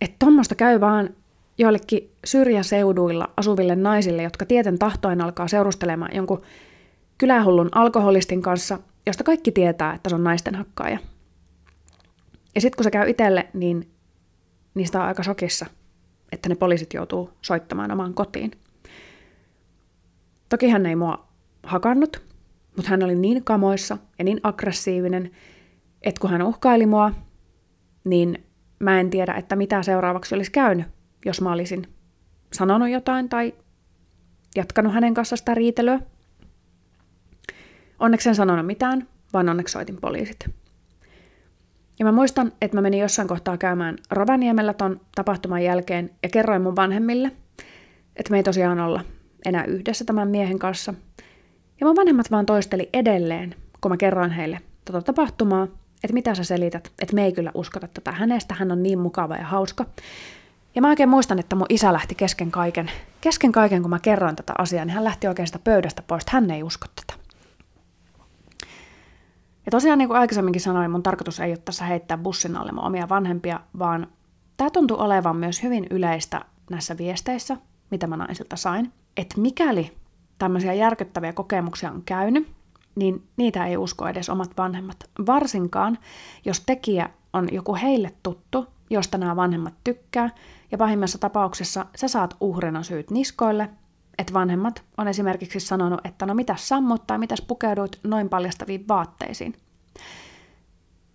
S1: että tuommoista käy vaan joillekin syrjäseuduilla asuville naisille, jotka tieten tahtoen alkaa seurustelemaan jonkun kylähullun alkoholistin kanssa, josta kaikki tietää, että se on naisten hakkaaja. Ja sitten kun se käy itselle, niin niistä on aika shokissa, että ne poliisit joutuu soittamaan omaan kotiin. Toki hän ei mua hakannut, mutta hän oli niin kamoissa ja niin aggressiivinen, että kun hän uhkaili mua, niin mä en tiedä, että mitä seuraavaksi olisi käynyt, jos mä olisin sanonut jotain tai jatkanut hänen kanssa sitä riitelyä. Onneksi en sanonut mitään, vaan onneksi soitin poliisit. Ja mä muistan, että mä menin jossain kohtaa käymään Rovaniemellä ton tapahtuman jälkeen ja kerroin mun vanhemmille, että me ei tosiaan olla enää yhdessä tämän miehen kanssa. Ja mun vanhemmat vaan toisteli edelleen, kun mä kerroin heille tota tapahtumaa, että mitä sä selität, että me ei kyllä uskota tätä hänestä, hän on niin mukava ja hauska. Ja mä oikein muistan, että mun isä lähti kesken kaiken, kesken kaiken kun mä kerroin tätä asiaa, niin hän lähti oikein sitä pöydästä pois, hän ei usko tätä. Ja tosiaan niin kuin aikaisemminkin sanoin, mun tarkoitus ei ole tässä heittää bussin alle mun omia vanhempia, vaan tämä tuntuu olevan myös hyvin yleistä näissä viesteissä, mitä mä naisilta sain, että mikäli tämmöisiä järkyttäviä kokemuksia on käynyt, niin niitä ei usko edes omat vanhemmat. Varsinkaan, jos tekijä on joku heille tuttu, josta nämä vanhemmat tykkää, ja pahimmassa tapauksessa sä saat uhrina syyt niskoille, että vanhemmat on esimerkiksi sanonut, että no mitäs sammut tai mitäs pukeuduit noin paljastaviin vaatteisiin.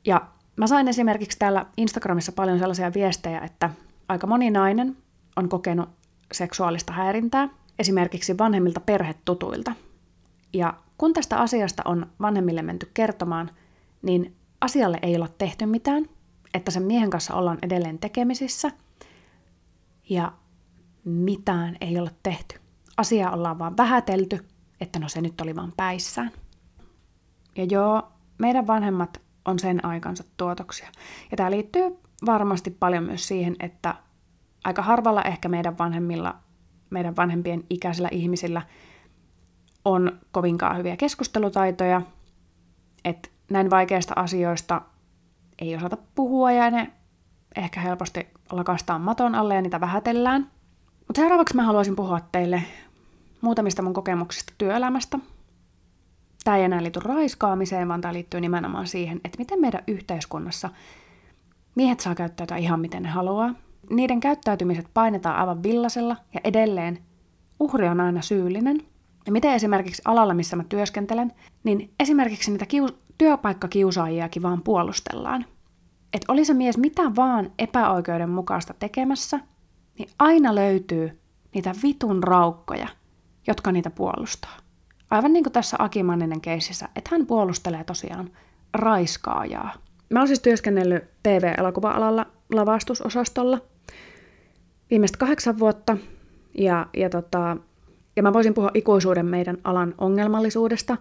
S1: Ja mä sain esimerkiksi täällä Instagramissa paljon sellaisia viestejä, että aika moni nainen on kokenut seksuaalista häirintää, esimerkiksi vanhemmilta perhetutuilta. Ja kun tästä asiasta on vanhemmille menty kertomaan, niin asialle ei olla tehty mitään, että sen miehen kanssa ollaan edelleen tekemisissä, ja mitään ei ole tehty. Asia ollaan vaan vähätelty, että no se nyt oli vaan päissään. Ja joo, meidän vanhemmat on sen aikansa tuotoksia. Ja tämä liittyy varmasti paljon myös siihen, että aika harvalla ehkä meidän vanhemmilla, meidän vanhempien ikäisillä ihmisillä on kovinkaan hyviä keskustelutaitoja, että näin vaikeista asioista ei osata puhua ja ne ehkä helposti lakastaan maton alle ja niitä vähätellään. Mutta seuraavaksi mä haluaisin puhua teille muutamista mun kokemuksista työelämästä. Tämä ei enää liity raiskaamiseen, vaan tämä liittyy nimenomaan siihen, että miten meidän yhteiskunnassa miehet saa käyttäytyä ihan miten ne haluaa. Niiden käyttäytymiset painetaan aivan villasella ja edelleen uhri on aina syyllinen. Ja miten esimerkiksi alalla, missä mä työskentelen, niin esimerkiksi niitä kius- työpaikkakiusaajiakin vaan puolustellaan. Että oli se mies mitä vaan epäoikeudenmukaista tekemässä, niin aina löytyy niitä vitun raukkoja, jotka niitä puolustaa. Aivan niin kuin tässä Aki Manninen keississä, että hän puolustelee tosiaan raiskaajaa. Mä oon siis työskennellyt TV-elokuva-alalla lavastusosastolla viimeistä kahdeksan vuotta, ja, ja, tota, ja mä voisin puhua ikuisuuden meidän alan ongelmallisuudesta,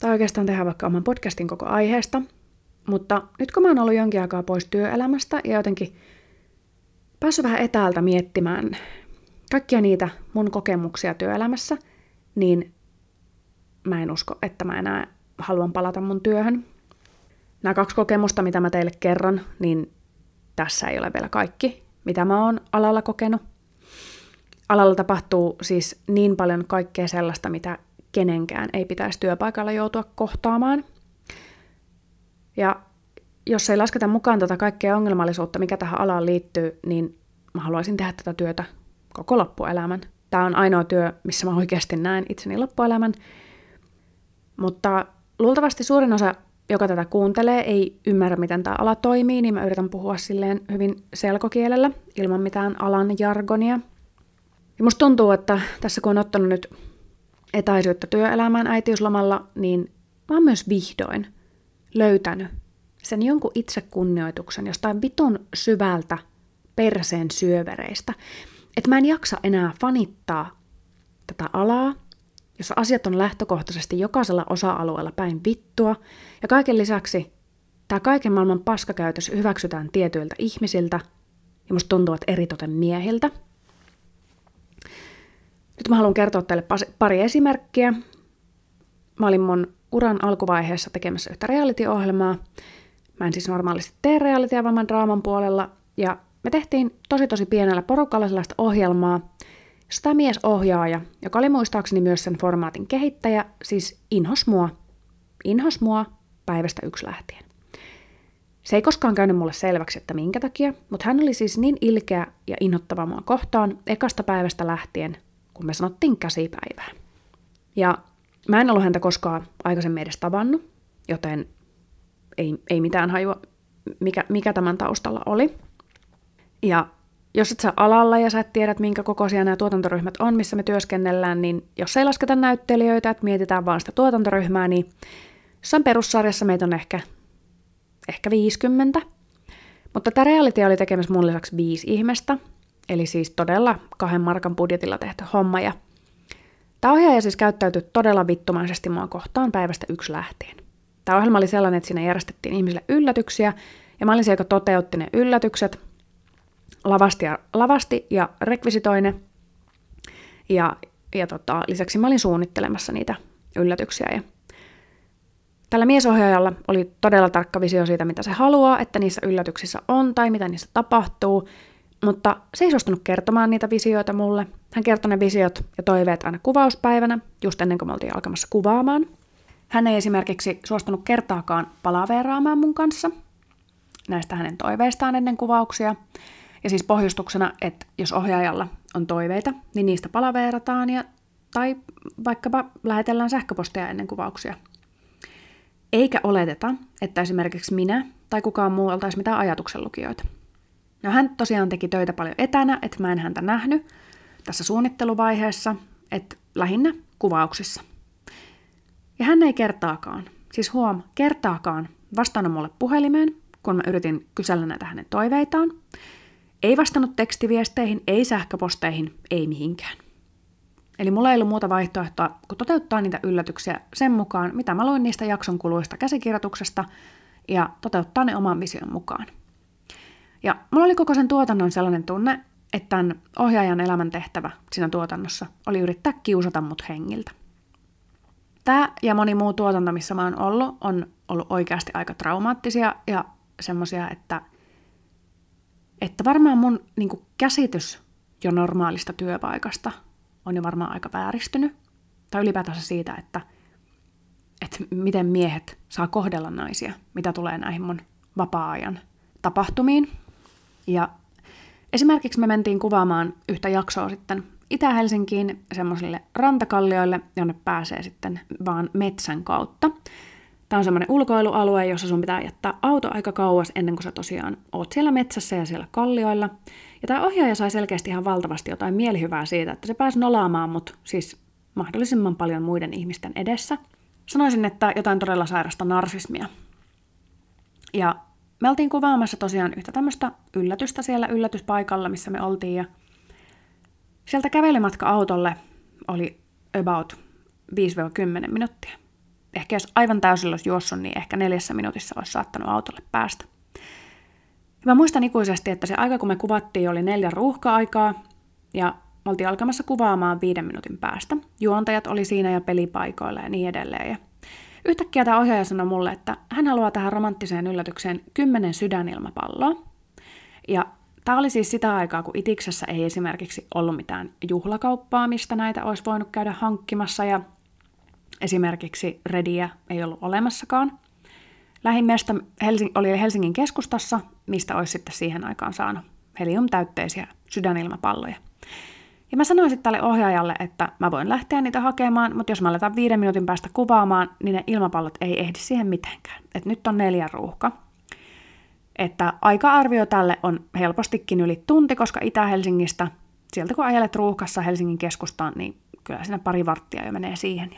S1: tai oikeastaan tehdä vaikka oman podcastin koko aiheesta, mutta nyt kun mä oon ollut jonkin aikaa pois työelämästä ja jotenkin päässyt vähän etäältä miettimään kaikkia niitä mun kokemuksia työelämässä, niin mä en usko, että mä enää haluan palata mun työhön. Nämä kaksi kokemusta, mitä mä teille kerron, niin tässä ei ole vielä kaikki, mitä mä oon alalla kokenut. Alalla tapahtuu siis niin paljon kaikkea sellaista, mitä kenenkään ei pitäisi työpaikalla joutua kohtaamaan. Ja jos ei lasketa mukaan tätä kaikkea ongelmallisuutta, mikä tähän alaan liittyy, niin mä haluaisin tehdä tätä työtä koko loppuelämän. Tämä on ainoa työ, missä mä oikeasti näen itseni loppuelämän. Mutta luultavasti suurin osa, joka tätä kuuntelee, ei ymmärrä, miten tämä ala toimii, niin mä yritän puhua silleen hyvin selkokielellä, ilman mitään alan jargonia. Ja musta tuntuu, että tässä kun on ottanut nyt etäisyyttä työelämään äitiyslomalla, niin mä oon myös vihdoin löytänyt sen jonkun itsekunnioituksen jostain vitun syvältä perseen syövereistä, että mä en jaksa enää fanittaa tätä alaa, jossa asiat on lähtökohtaisesti jokaisella osa-alueella päin vittua, ja kaiken lisäksi tämä kaiken maailman paskakäytös hyväksytään tietyiltä ihmisiltä, ja musta tuntuu, että eritoten miehiltä. Nyt mä haluan kertoa teille pari esimerkkiä. Mä olin mun uran alkuvaiheessa tekemässä yhtä reality-ohjelmaa. Mä en siis normaalisti tee realitya, vaan draaman puolella. Ja me tehtiin tosi tosi pienellä porukalla sellaista ohjelmaa, tämä miesohjaaja, joka oli muistaakseni myös sen formaatin kehittäjä, siis inhos mua. Inhos mua päivästä yksi lähtien. Se ei koskaan käynyt mulle selväksi, että minkä takia, mutta hän oli siis niin ilkeä ja inhottava mua kohtaan ekasta päivästä lähtien, kun me sanottiin käsipäivää. Ja mä en ollut häntä koskaan aikaisemmin edes tavannut, joten ei, ei mitään hajua, mikä, mikä tämän taustalla oli. Ja jos et sä alalla ja sä et tiedä, minkä kokoisia nämä tuotantoryhmät on, missä me työskennellään, niin jos ei lasketa näyttelijöitä, että mietitään vaan sitä tuotantoryhmää, niin jossain perussarjassa meitä on ehkä, ehkä 50. Mutta tämä reality oli tekemässä mun lisäksi viisi ihmistä, eli siis todella kahden markan budjetilla tehty homma. Ja tämä ohjaaja siis käyttäytyi todella vittumaisesti mua kohtaan päivästä yksi lähtien. Tämä ohjelma oli sellainen, että siinä järjestettiin ihmisille yllätyksiä, ja mä olin se, joka toteutti ne yllätykset – lavasti ja, lavasti ja rekvisitoine. Ja, ja tota, lisäksi mä olin suunnittelemassa niitä yllätyksiä. Ja tällä miesohjaajalla oli todella tarkka visio siitä, mitä se haluaa, että niissä yllätyksissä on tai mitä niissä tapahtuu, mutta se ei suostunut kertomaan niitä visioita mulle. Hän kertoi ne visiot ja toiveet aina kuvauspäivänä, just ennen kuin me oltiin alkamassa kuvaamaan. Hän ei esimerkiksi suostunut kertaakaan palaveraamaan mun kanssa näistä hänen toiveistaan ennen kuvauksia. Ja siis pohjustuksena, että jos ohjaajalla on toiveita, niin niistä palaveerataan ja, tai vaikkapa lähetellään sähköpostia ennen kuvauksia. Eikä oleteta, että esimerkiksi minä tai kukaan muu oltaisi mitään ajatuksenlukijoita. No hän tosiaan teki töitä paljon etänä, että mä en häntä nähnyt tässä suunnitteluvaiheessa, että lähinnä kuvauksissa. Ja hän ei kertaakaan, siis huom, kertaakaan vastannut mulle puhelimeen, kun mä yritin kysellä näitä hänen toiveitaan, ei vastannut tekstiviesteihin, ei sähköposteihin, ei mihinkään. Eli mulla ei ollut muuta vaihtoehtoa kuin toteuttaa niitä yllätyksiä sen mukaan, mitä mä luin niistä jakson kuluista käsikirjoituksesta, ja toteuttaa ne oman vision mukaan. Ja mulla oli koko sen tuotannon sellainen tunne, että tämän ohjaajan elämän tehtävä siinä tuotannossa oli yrittää kiusata mut hengiltä. Tämä ja moni muu tuotanto, missä mä oon ollut, on ollut oikeasti aika traumaattisia ja semmoisia, että – että varmaan mun niin kuin, käsitys jo normaalista työpaikasta on jo varmaan aika vääristynyt. Tai ylipäätänsä siitä, että, että miten miehet saa kohdella naisia, mitä tulee näihin mun vapaa-ajan tapahtumiin. Ja esimerkiksi me mentiin kuvaamaan yhtä jaksoa sitten Itä-Helsinkiin semmoisille rantakallioille, jonne pääsee sitten vaan metsän kautta. Tämä on semmoinen ulkoilualue, jossa sun pitää jättää auto aika kauas ennen kuin sä tosiaan oot siellä metsässä ja siellä kallioilla. Ja tämä ohjaaja sai selkeästi ihan valtavasti jotain mielihyvää siitä, että se pääsi nolaamaan mut siis mahdollisimman paljon muiden ihmisten edessä. Sanoisin, että jotain todella sairasta narsismia. Ja me oltiin kuvaamassa tosiaan yhtä tämmöistä yllätystä siellä yllätyspaikalla, missä me oltiin. Ja sieltä kävelymatka autolle oli about 5-10 minuuttia ehkä jos aivan täysillä olisi juossut, niin ehkä neljässä minuutissa olisi saattanut autolle päästä. Ja mä muistan ikuisesti, että se aika kun me kuvattiin oli neljä ruuhka-aikaa ja me oltiin alkamassa kuvaamaan viiden minuutin päästä. Juontajat oli siinä ja pelipaikoilla ja niin edelleen. Ja yhtäkkiä tämä ohjaaja sanoi mulle, että hän haluaa tähän romanttiseen yllätykseen kymmenen sydänilmapalloa. Ja tämä oli siis sitä aikaa, kun Itiksessä ei esimerkiksi ollut mitään juhlakauppaa, mistä näitä olisi voinut käydä hankkimassa ja Esimerkiksi Rediä ei ollut olemassakaan. Lähimmästä Helsing- oli Helsingin keskustassa, mistä olisi sitten siihen aikaan saanut heliumtäytteisiä sydänilmapalloja. Ja mä sanoin sitten tälle ohjaajalle, että mä voin lähteä niitä hakemaan, mutta jos mä aletaan viiden minuutin päästä kuvaamaan, niin ne ilmapallot ei ehdi siihen mitenkään. Et nyt on neljä ruuhka. Että aika-arvio tälle on helpostikin yli tunti, koska Itä-Helsingistä, sieltä kun ajelet ruuhkassa Helsingin keskustaan, niin kyllä siinä pari varttia jo menee siihen.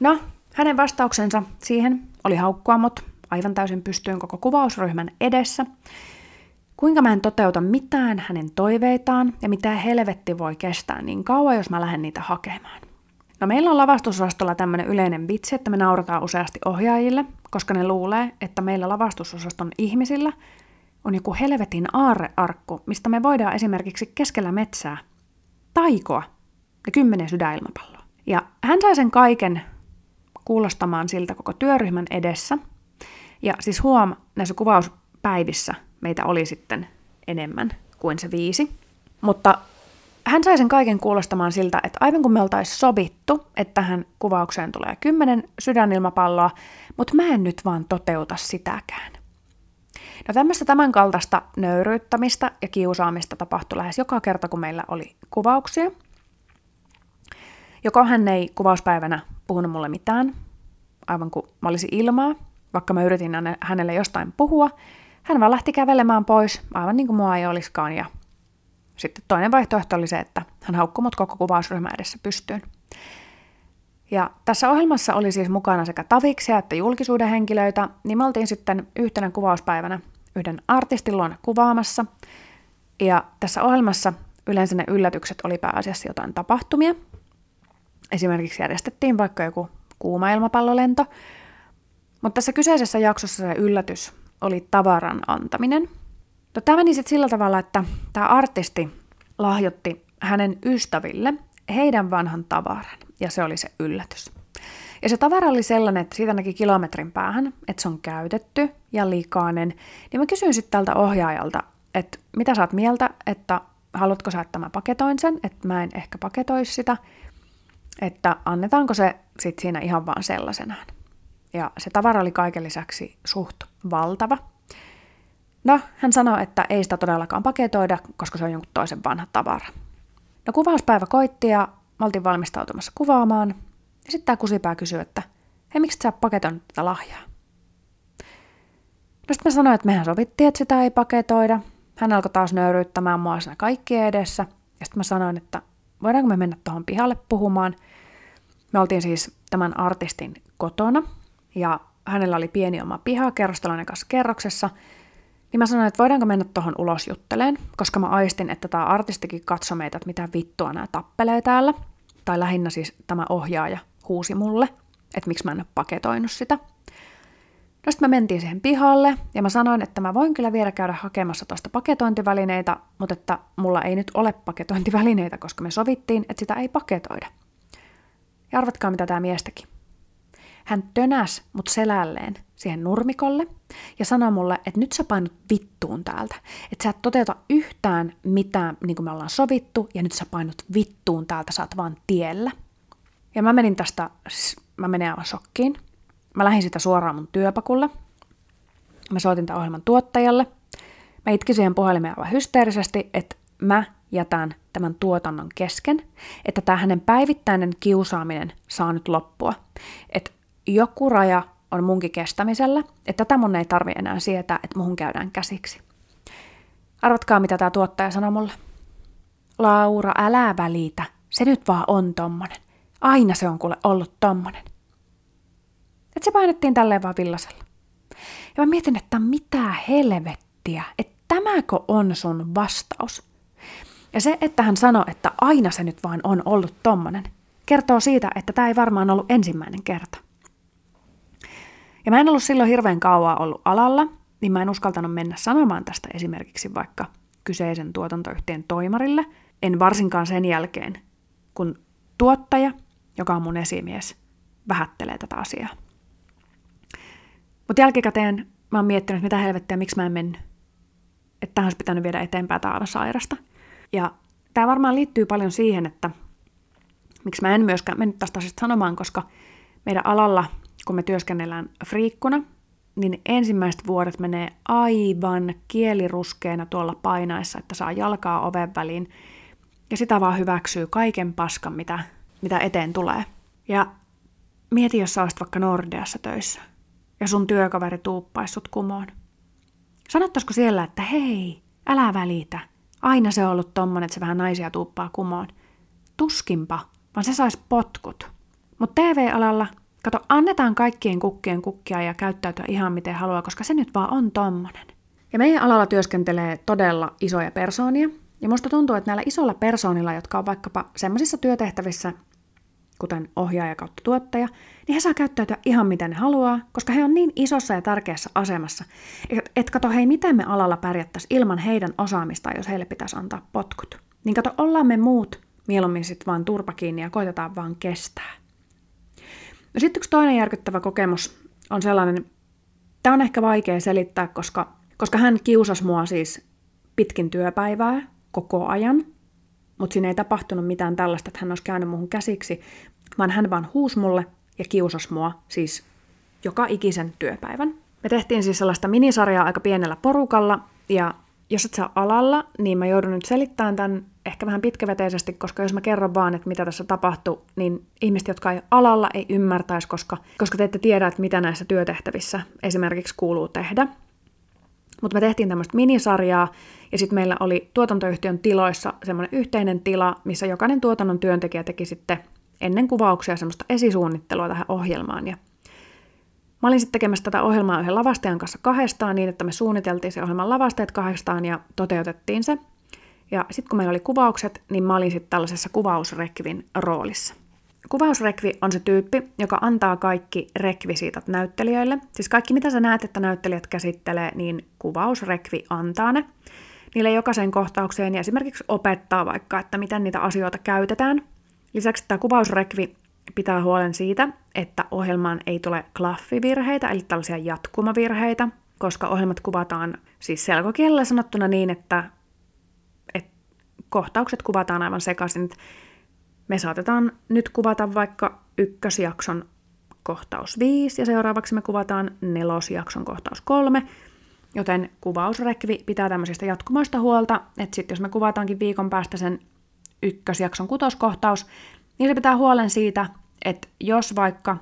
S1: No, Hänen vastauksensa siihen oli haukkua mut aivan täysin pystyyn koko kuvausryhmän edessä. Kuinka mä en toteuta mitään hänen toiveitaan ja mitä helvetti voi kestää niin kauan, jos mä lähden niitä hakemaan. No meillä on lavastusosastolla tämmöinen yleinen vitsi, että me naurataan useasti ohjaajille, koska ne luulee, että meillä lavastusosaston ihmisillä on joku helvetin aarrearkku, mistä me voidaan esimerkiksi keskellä metsää taikoa ja kymmenen sydänilmapalloa. Ja hän sai sen kaiken kuulostamaan siltä koko työryhmän edessä. Ja siis huom, näissä kuvauspäivissä meitä oli sitten enemmän kuin se viisi. Mutta hän sai sen kaiken kuulostamaan siltä, että aivan kun me oltaisiin sovittu, että tähän kuvaukseen tulee kymmenen sydänilmapalloa, mutta mä en nyt vaan toteuta sitäkään. No tämmöistä tämänkaltaista nöyryyttämistä ja kiusaamista tapahtui lähes joka kerta, kun meillä oli kuvauksia. Joko hän ei kuvauspäivänä puhunut mulle mitään, aivan kuin mä olisin ilmaa, vaikka mä yritin hänelle jostain puhua. Hän vaan lähti kävelemään pois, aivan niin kuin mua ei olisikaan, ja sitten toinen vaihtoehto oli se, että hän haukkui mut koko kuvausryhmä edessä pystyyn. Ja tässä ohjelmassa oli siis mukana sekä taviksia että julkisuuden henkilöitä, niin me oltiin sitten yhtenä kuvauspäivänä yhden artistin luona kuvaamassa. Ja tässä ohjelmassa yleensä ne yllätykset oli pääasiassa jotain tapahtumia. Esimerkiksi järjestettiin vaikka joku kuuma ilmapallolento. Mutta tässä kyseisessä jaksossa se yllätys oli tavaran antaminen. No, tämä meni sitten sillä tavalla, että tämä artisti lahjoitti hänen ystäville heidän vanhan tavaran, ja se oli se yllätys. Ja se tavara oli sellainen, että siitä näki kilometrin päähän, että se on käytetty ja likainen. Niin mä kysyin sitten tältä ohjaajalta, että mitä sä oot mieltä, että haluatko sä, että mä paketoin sen, että mä en ehkä paketoisi sitä, että annetaanko se sitten siinä ihan vaan sellaisenaan. Ja se tavara oli kaiken lisäksi suht valtava. No, hän sanoi, että ei sitä todellakaan paketoida, koska se on jonkun toisen vanha tavara. No kuvauspäivä koitti ja me oltiin valmistautumassa kuvaamaan. Ja sitten tämä kusipää kysyi, että hei, miksi sä paketoinut tätä lahjaa? No sitten mä sanoin, että mehän sovittiin, että sitä ei paketoida. Hän alkoi taas nöyryyttämään mua siinä kaikki edessä. Ja sitten mä sanoin, että voidaanko me mennä tuohon pihalle puhumaan. Me oltiin siis tämän artistin kotona ja hänellä oli pieni oma piha kerrostaloinen kanssa kerroksessa. Niin mä sanoin, että voidaanko mennä tuohon ulos jutteleen, koska mä aistin, että tämä artistikin katsoi meitä, että mitä vittua nämä tappelee täällä. Tai lähinnä siis tämä ohjaaja huusi mulle, että miksi mä en ole paketoinut sitä. No sitten me mentiin siihen pihalle ja mä sanoin, että mä voin kyllä vielä käydä hakemassa tuosta paketointivälineitä, mutta että mulla ei nyt ole paketointivälineitä, koska me sovittiin, että sitä ei paketoida. Ja arvatkaa mitä tämä mies teki. Hän tönäs mut selälleen siihen nurmikolle ja sanoi mulle, että nyt sä painut vittuun täältä. Että sä et toteuta yhtään mitään, niin kuin me ollaan sovittu, ja nyt sä painut vittuun täältä, sä oot vaan tiellä. Ja mä menin tästä, siis mä menin aivan shokkiin. Mä lähdin sitä suoraan mun työpakulle. Mä soitin tämän ohjelman tuottajalle. Mä itkin siihen puhelimeen aivan hysteerisesti, että mä jätän tämän tuotannon kesken, että tämä hänen päivittäinen kiusaaminen saa nyt loppua. Että joku raja on munkin kestämisellä, että tätä mun ei tarvi enää sietää, että muhun käydään käsiksi. Arvatkaa, mitä tämä tuottaja sanoi mulle. Laura, älä välitä. Se nyt vaan on tommonen. Aina se on kuule ollut tommonen. Et se painettiin tälleen vaan villasella. Ja mä mietin, että mitä helvettiä, että tämäkö on sun vastaus? Ja se, että hän sanoi, että aina se nyt vaan on ollut tommonen, kertoo siitä, että tämä ei varmaan ollut ensimmäinen kerta. Ja mä en ollut silloin hirveän kauan ollut alalla, niin mä en uskaltanut mennä sanomaan tästä esimerkiksi vaikka kyseisen tuotantoyhtiön toimarille. En varsinkaan sen jälkeen, kun tuottaja, joka on mun esimies, vähättelee tätä asiaa. Mutta jälkikäteen mä oon miettinyt, mitä helvettiä, miksi mä en mennyt. Että tähän olisi pitänyt viedä eteenpäin, aivan sairasta. Ja tämä varmaan liittyy paljon siihen, että miksi mä en myöskään mennyt tästä asiasta sanomaan, koska meidän alalla kun me työskennellään friikkuna, niin ensimmäiset vuodet menee aivan kieliruskeena tuolla painaessa, että saa jalkaa oven väliin ja sitä vaan hyväksyy kaiken paskan, mitä, mitä eteen tulee. Ja mieti, jos sä olisit vaikka Nordeassa töissä ja sun työkaveri tuuppaissut kumoon. Sanottaisiko siellä, että hei, älä välitä, aina se on ollut tommonen, että se vähän naisia tuuppaa kumoon. Tuskinpa, vaan se saisi potkut. Mutta TV-alalla Kato, annetaan kaikkien kukkien kukkia ja käyttäytyä ihan miten haluaa, koska se nyt vaan on tommonen. Ja meidän alalla työskentelee todella isoja persoonia, ja musta tuntuu, että näillä isoilla persoonilla, jotka on vaikkapa semmoisissa työtehtävissä, kuten ohjaaja kautta tuottaja, niin he saa käyttäytyä ihan miten ne haluaa, koska he on niin isossa ja tärkeässä asemassa. Et, et kato, hei, miten me alalla pärjättäisiin ilman heidän osaamista, jos heille pitäisi antaa potkut. Niin kato, ollaan me muut mieluummin sitten vaan turpa kiinni ja koitetaan vaan kestää. No sitten yksi toinen järkyttävä kokemus on sellainen, tämä on ehkä vaikea selittää, koska, koska hän kiusasi mua siis pitkin työpäivää koko ajan, mutta siinä ei tapahtunut mitään tällaista, että hän olisi käynyt muuhun käsiksi, vaan hän vaan huusi mulle ja kiusasi mua siis joka ikisen työpäivän. Me tehtiin siis sellaista minisarjaa aika pienellä porukalla, ja jos et saa alalla, niin mä joudun nyt selittämään tämän ehkä vähän pitkäveteisesti, koska jos mä kerron vaan, että mitä tässä tapahtuu, niin ihmiset, jotka ei alalla, ei ymmärtäisi, koska, koska te ette tiedä, että mitä näissä työtehtävissä esimerkiksi kuuluu tehdä. Mutta me tehtiin tämmöistä minisarjaa, ja sitten meillä oli tuotantoyhtiön tiloissa semmoinen yhteinen tila, missä jokainen tuotannon työntekijä teki sitten ennen kuvauksia semmoista esisuunnittelua tähän ohjelmaan. Ja Mä olin sitten tekemässä tätä ohjelmaa yhden lavastajan kanssa kahdestaan niin, että me suunniteltiin se ohjelman lavasteet kahdestaan ja toteutettiin se. Ja sitten kun meillä oli kuvaukset, niin mä olin sitten tällaisessa kuvausrekvin roolissa. Kuvausrekvi on se tyyppi, joka antaa kaikki rekvisiitat näyttelijöille. Siis kaikki, mitä sä näet, että näyttelijät käsittelee, niin kuvausrekvi antaa ne niille jokaisen kohtaukseen ja esimerkiksi opettaa vaikka, että miten niitä asioita käytetään. Lisäksi tämä kuvausrekvi pitää huolen siitä, että ohjelmaan ei tule klaffivirheitä, eli tällaisia jatkumavirheitä, koska ohjelmat kuvataan siis selkokielellä sanottuna niin, että, että kohtaukset kuvataan aivan sekaisin. Me saatetaan nyt kuvata vaikka ykkösjakson kohtaus 5 ja seuraavaksi me kuvataan nelosjakson kohtaus 3, joten kuvausrekvi pitää tämmöisistä jatkumoista huolta, että sitten jos me kuvataankin viikon päästä sen ykkösjakson kutoskohtaus, niin se pitää huolen siitä, että jos vaikka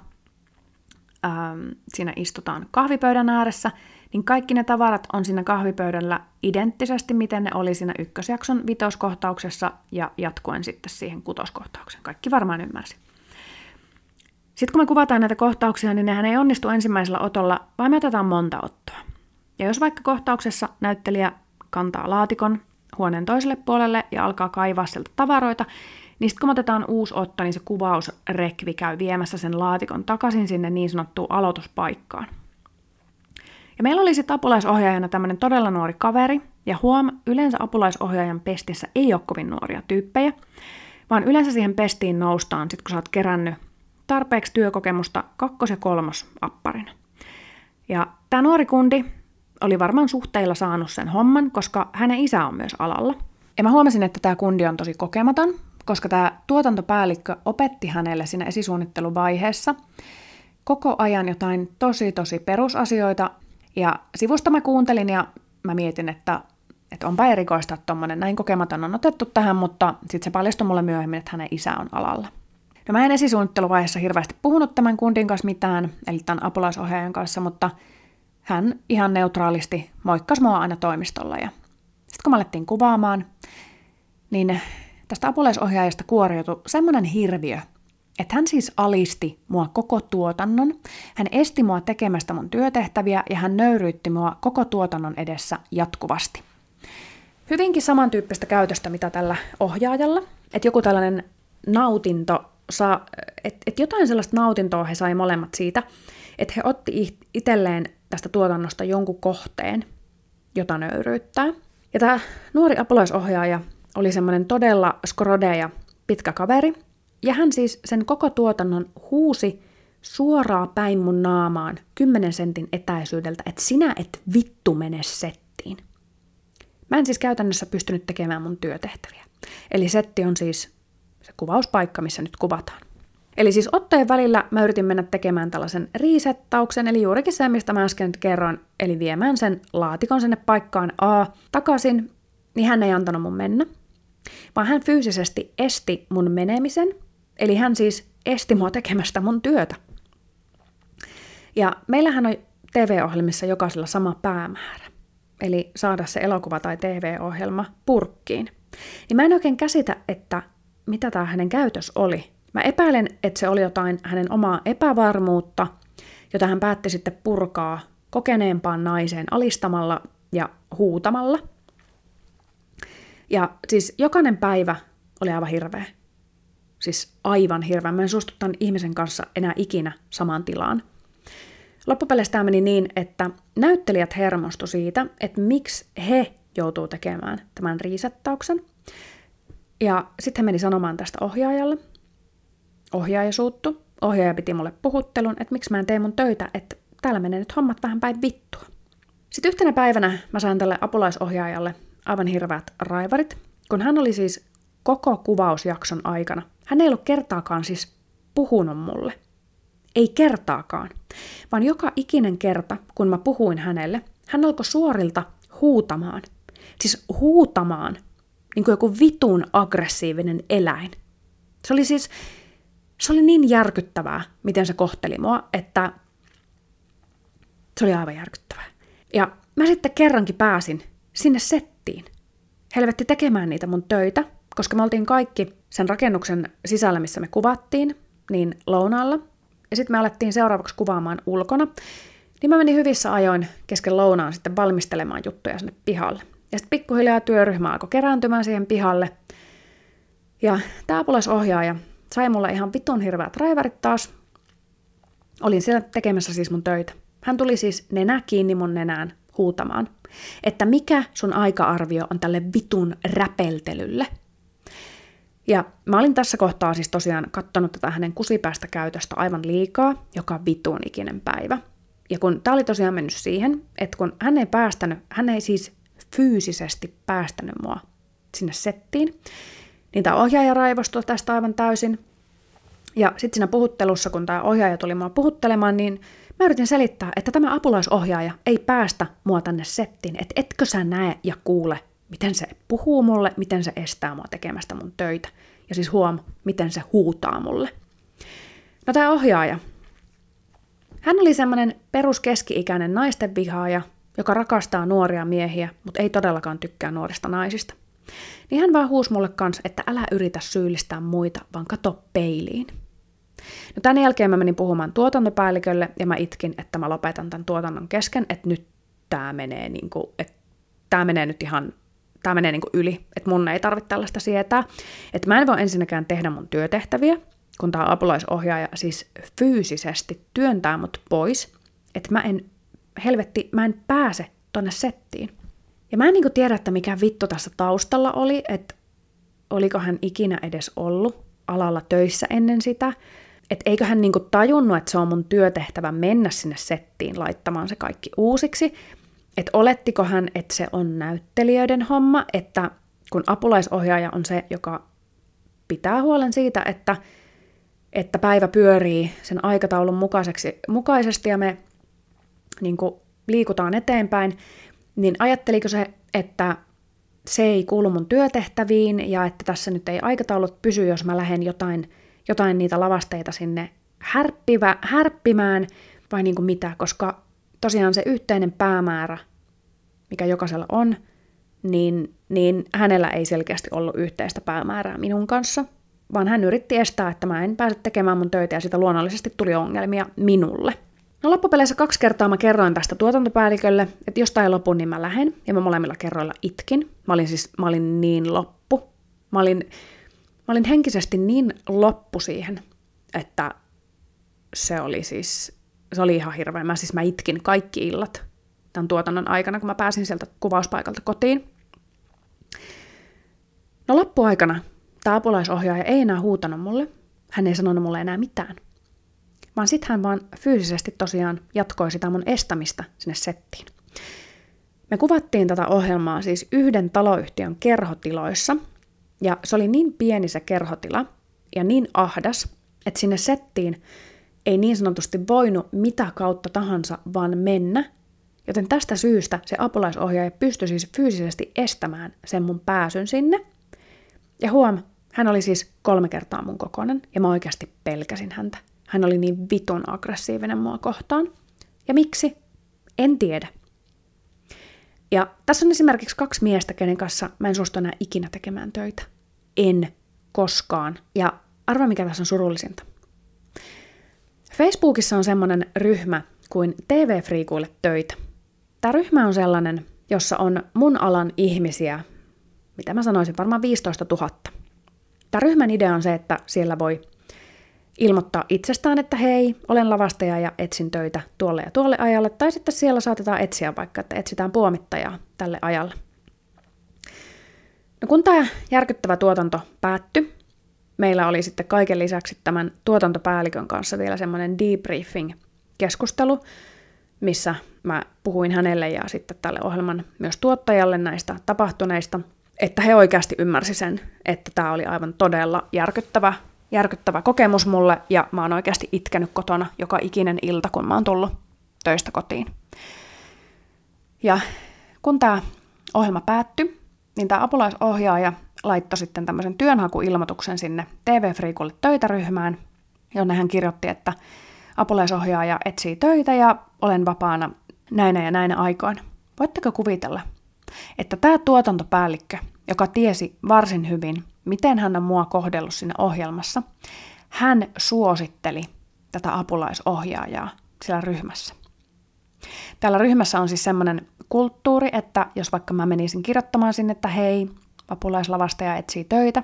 S1: ähm, siinä istutaan kahvipöydän ääressä, niin kaikki ne tavarat on siinä kahvipöydällä identtisesti, miten ne oli siinä ykkösjakson vitoskohtauksessa ja jatkuen sitten siihen kutoskohtaukseen. Kaikki varmaan ymmärsi. Sitten kun me kuvataan näitä kohtauksia, niin nehän ei onnistu ensimmäisellä otolla, vaan me otetaan monta ottoa. Ja jos vaikka kohtauksessa näyttelijä kantaa laatikon huoneen toiselle puolelle ja alkaa kaivaa sieltä tavaroita, niin sitten kun otetaan uusi otto, niin se kuvausrekvi käy viemässä sen laatikon takaisin sinne niin sanottuun aloituspaikkaan. Ja meillä oli sitten apulaisohjaajana tämmöinen todella nuori kaveri, ja huom, yleensä apulaisohjaajan pestissä ei ole kovin nuoria tyyppejä, vaan yleensä siihen pestiin noustaan sitten kun sä oot kerännyt tarpeeksi työkokemusta kakkos- ja kolmos apparina. Ja tämä nuori kundi oli varmaan suhteilla saanut sen homman, koska hänen isä on myös alalla. Ja mä huomasin, että tämä kundi on tosi kokematon, koska tämä tuotantopäällikkö opetti hänelle siinä esisuunnitteluvaiheessa koko ajan jotain tosi tosi perusasioita. Ja sivusta mä kuuntelin ja mä mietin, että, että onpa erikoista, että tuommoinen näin kokematon on otettu tähän, mutta sitten se paljastui mulle myöhemmin, että hänen isä on alalla. No mä en esisuunnitteluvaiheessa hirveästi puhunut tämän kundin kanssa mitään, eli tämän apulaisohjaajan kanssa, mutta hän ihan neutraalisti moikkasi mua aina toimistolla. Ja sitten kun me alettiin kuvaamaan, niin tästä apulaisohjaajasta kuoriutui semmoinen hirviö, että hän siis alisti mua koko tuotannon, hän esti mua tekemästä mun työtehtäviä ja hän nöyryytti mua koko tuotannon edessä jatkuvasti. Hyvinkin samantyyppistä käytöstä, mitä tällä ohjaajalla, että joku tällainen nautinto saa, että et jotain sellaista nautintoa he sai molemmat siitä, että he otti itselleen tästä tuotannosta jonkun kohteen, jota nöyryyttää. Ja tämä nuori apulaisohjaaja oli semmoinen todella skrode ja pitkä kaveri, ja hän siis sen koko tuotannon huusi suoraan päin mun naamaan 10 sentin etäisyydeltä, että sinä et vittu mene settiin. Mä en siis käytännössä pystynyt tekemään mun työtehtäviä. Eli setti on siis se kuvauspaikka, missä nyt kuvataan. Eli siis ottojen välillä mä yritin mennä tekemään tällaisen riisettauksen, eli juurikin se, mistä mä äsken nyt kerroin, eli viemään sen laatikon sinne paikkaan A takaisin, niin hän ei antanut mun mennä vaan hän fyysisesti esti mun menemisen, eli hän siis esti mua tekemästä mun työtä. Ja meillähän on TV-ohjelmissa jokaisella sama päämäärä, eli saada se elokuva tai TV-ohjelma purkkiin. Niin mä en oikein käsitä, että mitä tämä hänen käytös oli, Mä epäilen, että se oli jotain hänen omaa epävarmuutta, jota hän päätti sitten purkaa kokeneempaan naiseen alistamalla ja huutamalla. Ja siis jokainen päivä oli aivan hirveä. Siis aivan hirveä. Mä en suostu tämän ihmisen kanssa enää ikinä samaan tilaan. Loppupeleissä tämä meni niin, että näyttelijät hermostu siitä, että miksi he joutuu tekemään tämän riisettauksen. Ja sitten he meni sanomaan tästä ohjaajalle. Ohjaaja suuttu. Ohjaaja piti mulle puhuttelun, että miksi mä en tee mun töitä, että täällä menee nyt hommat vähän päin vittua. Sitten yhtenä päivänä mä sain tälle apulaisohjaajalle aivan hirveät raivarit, kun hän oli siis koko kuvausjakson aikana. Hän ei ollut kertaakaan siis puhunut mulle. Ei kertaakaan, vaan joka ikinen kerta, kun mä puhuin hänelle, hän alkoi suorilta huutamaan. Siis huutamaan, niin kuin joku vitun aggressiivinen eläin. Se oli siis, se oli niin järkyttävää, miten se kohteli mua, että se oli aivan järkyttävää. Ja mä sitten kerrankin pääsin sinne settiin. Helvetti tekemään niitä mun töitä, koska me oltiin kaikki sen rakennuksen sisällä, missä me kuvattiin, niin lounaalla. Ja sitten me alettiin seuraavaksi kuvaamaan ulkona. Niin mä menin hyvissä ajoin kesken lounaan sitten valmistelemaan juttuja sinne pihalle. Ja sitten pikkuhiljaa työryhmä alkoi kerääntymään siihen pihalle. Ja tämä apulaisohjaaja sai mulle ihan vitun hirveät raivarit taas. Olin siellä tekemässä siis mun töitä. Hän tuli siis nenä kiinni mun nenään huutamaan, että mikä sun aika-arvio on tälle vitun räpeltelylle. Ja mä olin tässä kohtaa siis tosiaan kattonut tätä hänen kusipäästä käytöstä aivan liikaa, joka vitun ikinen päivä. Ja kun tää oli tosiaan mennyt siihen, että kun hän ei päästänyt, hän ei siis fyysisesti päästänyt mua sinne settiin, niin tämä ohjaaja raivostui tästä aivan täysin. Ja sitten siinä puhuttelussa, kun tämä ohjaaja tuli mua puhuttelemaan, niin Mä yritin selittää, että tämä apulaisohjaaja ei päästä mua tänne settiin, että etkö sä näe ja kuule, miten se puhuu mulle, miten se estää mua tekemästä mun töitä. Ja siis huom, miten se huutaa mulle. No tämä ohjaaja. Hän oli semmoinen peruskeski-ikäinen naisten vihaaja, joka rakastaa nuoria miehiä, mutta ei todellakaan tykkää nuorista naisista. Niin hän vaan huusi mulle kans, että älä yritä syyllistää muita, vaan kato peiliin. No tämän jälkeen mä menin puhumaan tuotantopäällikölle ja mä itkin, että mä lopetan tämän tuotannon kesken, että nyt tämä menee, niin kuin, että tämä menee nyt ihan tämä menee niin kuin yli, että mun ei tarvitse tällaista sietää. Että mä en voi ensinnäkään tehdä mun työtehtäviä, kun tämä apulaisohjaaja siis fyysisesti työntää mut pois, että mä en, helvetti, mä en pääse tonne settiin. Ja mä en niin tiedä, että mikä vittu tässä taustalla oli, että oliko hän ikinä edes ollut alalla töissä ennen sitä, että eikö hän niinku tajunnut, että se on mun työtehtävä mennä sinne settiin laittamaan se kaikki uusiksi, että olettiko hän, että se on näyttelijöiden homma, että kun apulaisohjaaja on se, joka pitää huolen siitä, että, että päivä pyörii sen aikataulun mukaiseksi, mukaisesti ja me niin kuin, liikutaan eteenpäin, niin ajatteliko se, että se ei kuulu mun työtehtäviin ja että tässä nyt ei aikataulut pysy, jos mä lähden jotain, jotain niitä lavasteita sinne härppivä, härppimään vai niin kuin mitä, koska tosiaan se yhteinen päämäärä, mikä jokaisella on, niin, niin hänellä ei selkeästi ollut yhteistä päämäärää minun kanssa, vaan hän yritti estää, että mä en pääse tekemään mun töitä ja sitä luonnollisesti tuli ongelmia minulle. No loppupeleissä kaksi kertaa mä kerroin tästä tuotantopäällikölle, että jos tää ei lopu, niin mä lähden. Ja mä molemmilla kerroilla itkin. Mä olin siis, mä olin niin loppu. Mä olin, mä olin henkisesti niin loppu siihen, että se oli siis, se oli ihan hirveä. Mä siis mä itkin kaikki illat tämän tuotannon aikana, kun mä pääsin sieltä kuvauspaikalta kotiin. No loppuaikana tämä apulaisohjaaja ei enää huutanut mulle. Hän ei sanonut mulle enää mitään vaan sitten hän vaan fyysisesti tosiaan jatkoi sitä mun estämistä sinne settiin. Me kuvattiin tätä ohjelmaa siis yhden taloyhtiön kerhotiloissa, ja se oli niin pieni se kerhotila ja niin ahdas, että sinne settiin ei niin sanotusti voinut mitä kautta tahansa vaan mennä, joten tästä syystä se apulaisohjaaja pystyi siis fyysisesti estämään sen mun pääsyn sinne. Ja huom, hän oli siis kolme kertaa mun kokonen, ja mä oikeasti pelkäsin häntä. Hän oli niin vitun aggressiivinen mua kohtaan. Ja miksi? En tiedä. Ja tässä on esimerkiksi kaksi miestä, kenen kanssa mä en suostu enää ikinä tekemään töitä. En koskaan. Ja arva mikä tässä on surullisinta. Facebookissa on semmoinen ryhmä kuin TV-friikuille töitä. Tämä ryhmä on sellainen, jossa on mun alan ihmisiä, mitä mä sanoisin, varmaan 15 000. Tämä ryhmän idea on se, että siellä voi ilmoittaa itsestään, että hei, olen lavastaja ja etsin töitä tuolle ja tuolle ajalle, tai sitten siellä saatetaan etsiä vaikka, että etsitään puomittajaa tälle ajalle. No kun tämä järkyttävä tuotanto päättyi, meillä oli sitten kaiken lisäksi tämän tuotantopäällikön kanssa vielä semmoinen debriefing-keskustelu, missä mä puhuin hänelle ja sitten tälle ohjelman myös tuottajalle näistä tapahtuneista, että he oikeasti ymmärsi sen, että tämä oli aivan todella järkyttävä, järkyttävä kokemus mulle ja mä oon oikeasti itkenyt kotona joka ikinen ilta, kun mä oon tullut töistä kotiin. Ja kun tämä ohjelma päättyi, niin tämä apulaisohjaaja laittoi sitten tämmöisen työnhakuilmoituksen sinne TV-friikulle töitäryhmään, jonne hän kirjoitti, että apulaisohjaaja etsii töitä ja olen vapaana näinä ja näinä aikoina. Voitteko kuvitella, että tämä tuotantopäällikkö, joka tiesi varsin hyvin, miten hän on mua kohdellut sinne ohjelmassa, hän suositteli tätä apulaisohjaajaa siellä ryhmässä. Täällä ryhmässä on siis semmoinen kulttuuri, että jos vaikka mä menisin kirjoittamaan sinne, että hei, apulaislavastaja etsii töitä,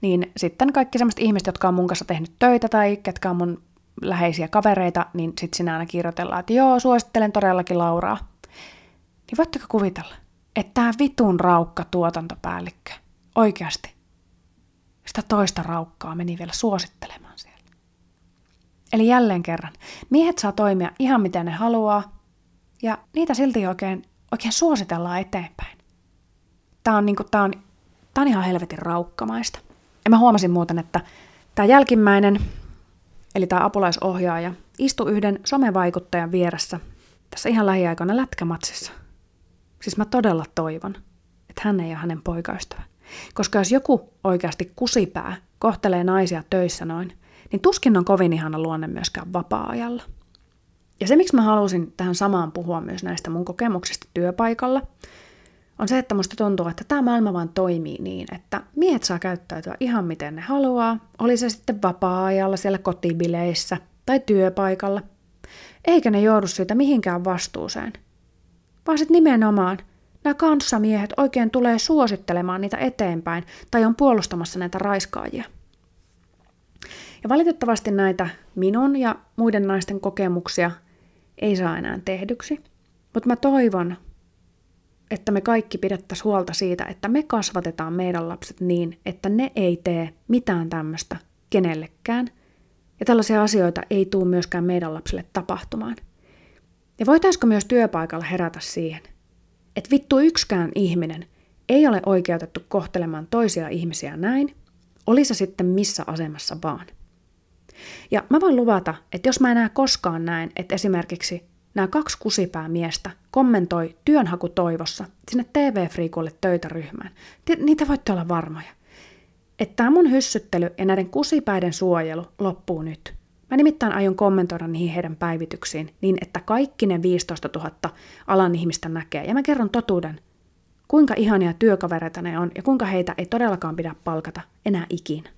S1: niin sitten kaikki semmoiset ihmiset, jotka on mun kanssa tehnyt töitä tai ketkä on mun läheisiä kavereita, niin sitten sinä aina kirjoitellaan, että joo, suosittelen todellakin Lauraa. Niin voitteko kuvitella, että tämä vitun raukka tuotantopäällikkö oikeasti sitä toista raukkaa meni vielä suosittelemaan siellä. Eli jälleen kerran, miehet saa toimia ihan miten ne haluaa, ja niitä silti oikein, oikein suositellaan eteenpäin. Tämä on, niinku, tää on, tää on ihan helvetin raukkamaista. Ja mä huomasin muuten, että tämä jälkimmäinen, eli tämä apulaisohjaaja, istui yhden somevaikuttajan vieressä tässä ihan lähiaikoina lätkämatsissa. Siis mä todella toivon, että hän ei ole hänen poikaystävä. Koska jos joku oikeasti kusipää kohtelee naisia töissä noin, niin tuskin on kovin ihana luonne myöskään vapaa-ajalla. Ja se, miksi mä halusin tähän samaan puhua myös näistä mun kokemuksista työpaikalla, on se, että musta tuntuu, että tämä maailma vaan toimii niin, että miehet saa käyttäytyä ihan miten ne haluaa, oli se sitten vapaa-ajalla siellä kotibileissä tai työpaikalla, eikä ne joudu siitä mihinkään vastuuseen. Vaan sitten nimenomaan nämä kanssamiehet oikein tulee suosittelemaan niitä eteenpäin tai on puolustamassa näitä raiskaajia. Ja valitettavasti näitä minun ja muiden naisten kokemuksia ei saa enää tehdyksi. Mutta mä toivon, että me kaikki pidettäisiin huolta siitä, että me kasvatetaan meidän lapset niin, että ne ei tee mitään tämmöistä kenellekään. Ja tällaisia asioita ei tule myöskään meidän lapsille tapahtumaan. Ja voitaisiko myös työpaikalla herätä siihen, että vittu yksikään ihminen ei ole oikeutettu kohtelemaan toisia ihmisiä näin, oli se sitten missä asemassa vaan. Ja mä voin luvata, että jos mä enää koskaan näen, että esimerkiksi nämä kaksi kusipää miestä kommentoi työnhakutoivossa sinne TV-friikulle töitä ryhmään, niitä voitte olla varmoja. Että tämä mun hyssyttely ja näiden kusipäiden suojelu loppuu nyt. Mä nimittäin aion kommentoida niihin heidän päivityksiin niin, että kaikki ne 15 000 alan ihmistä näkee. Ja mä kerron totuuden, kuinka ihania työkavereita ne on ja kuinka heitä ei todellakaan pidä palkata enää ikinä.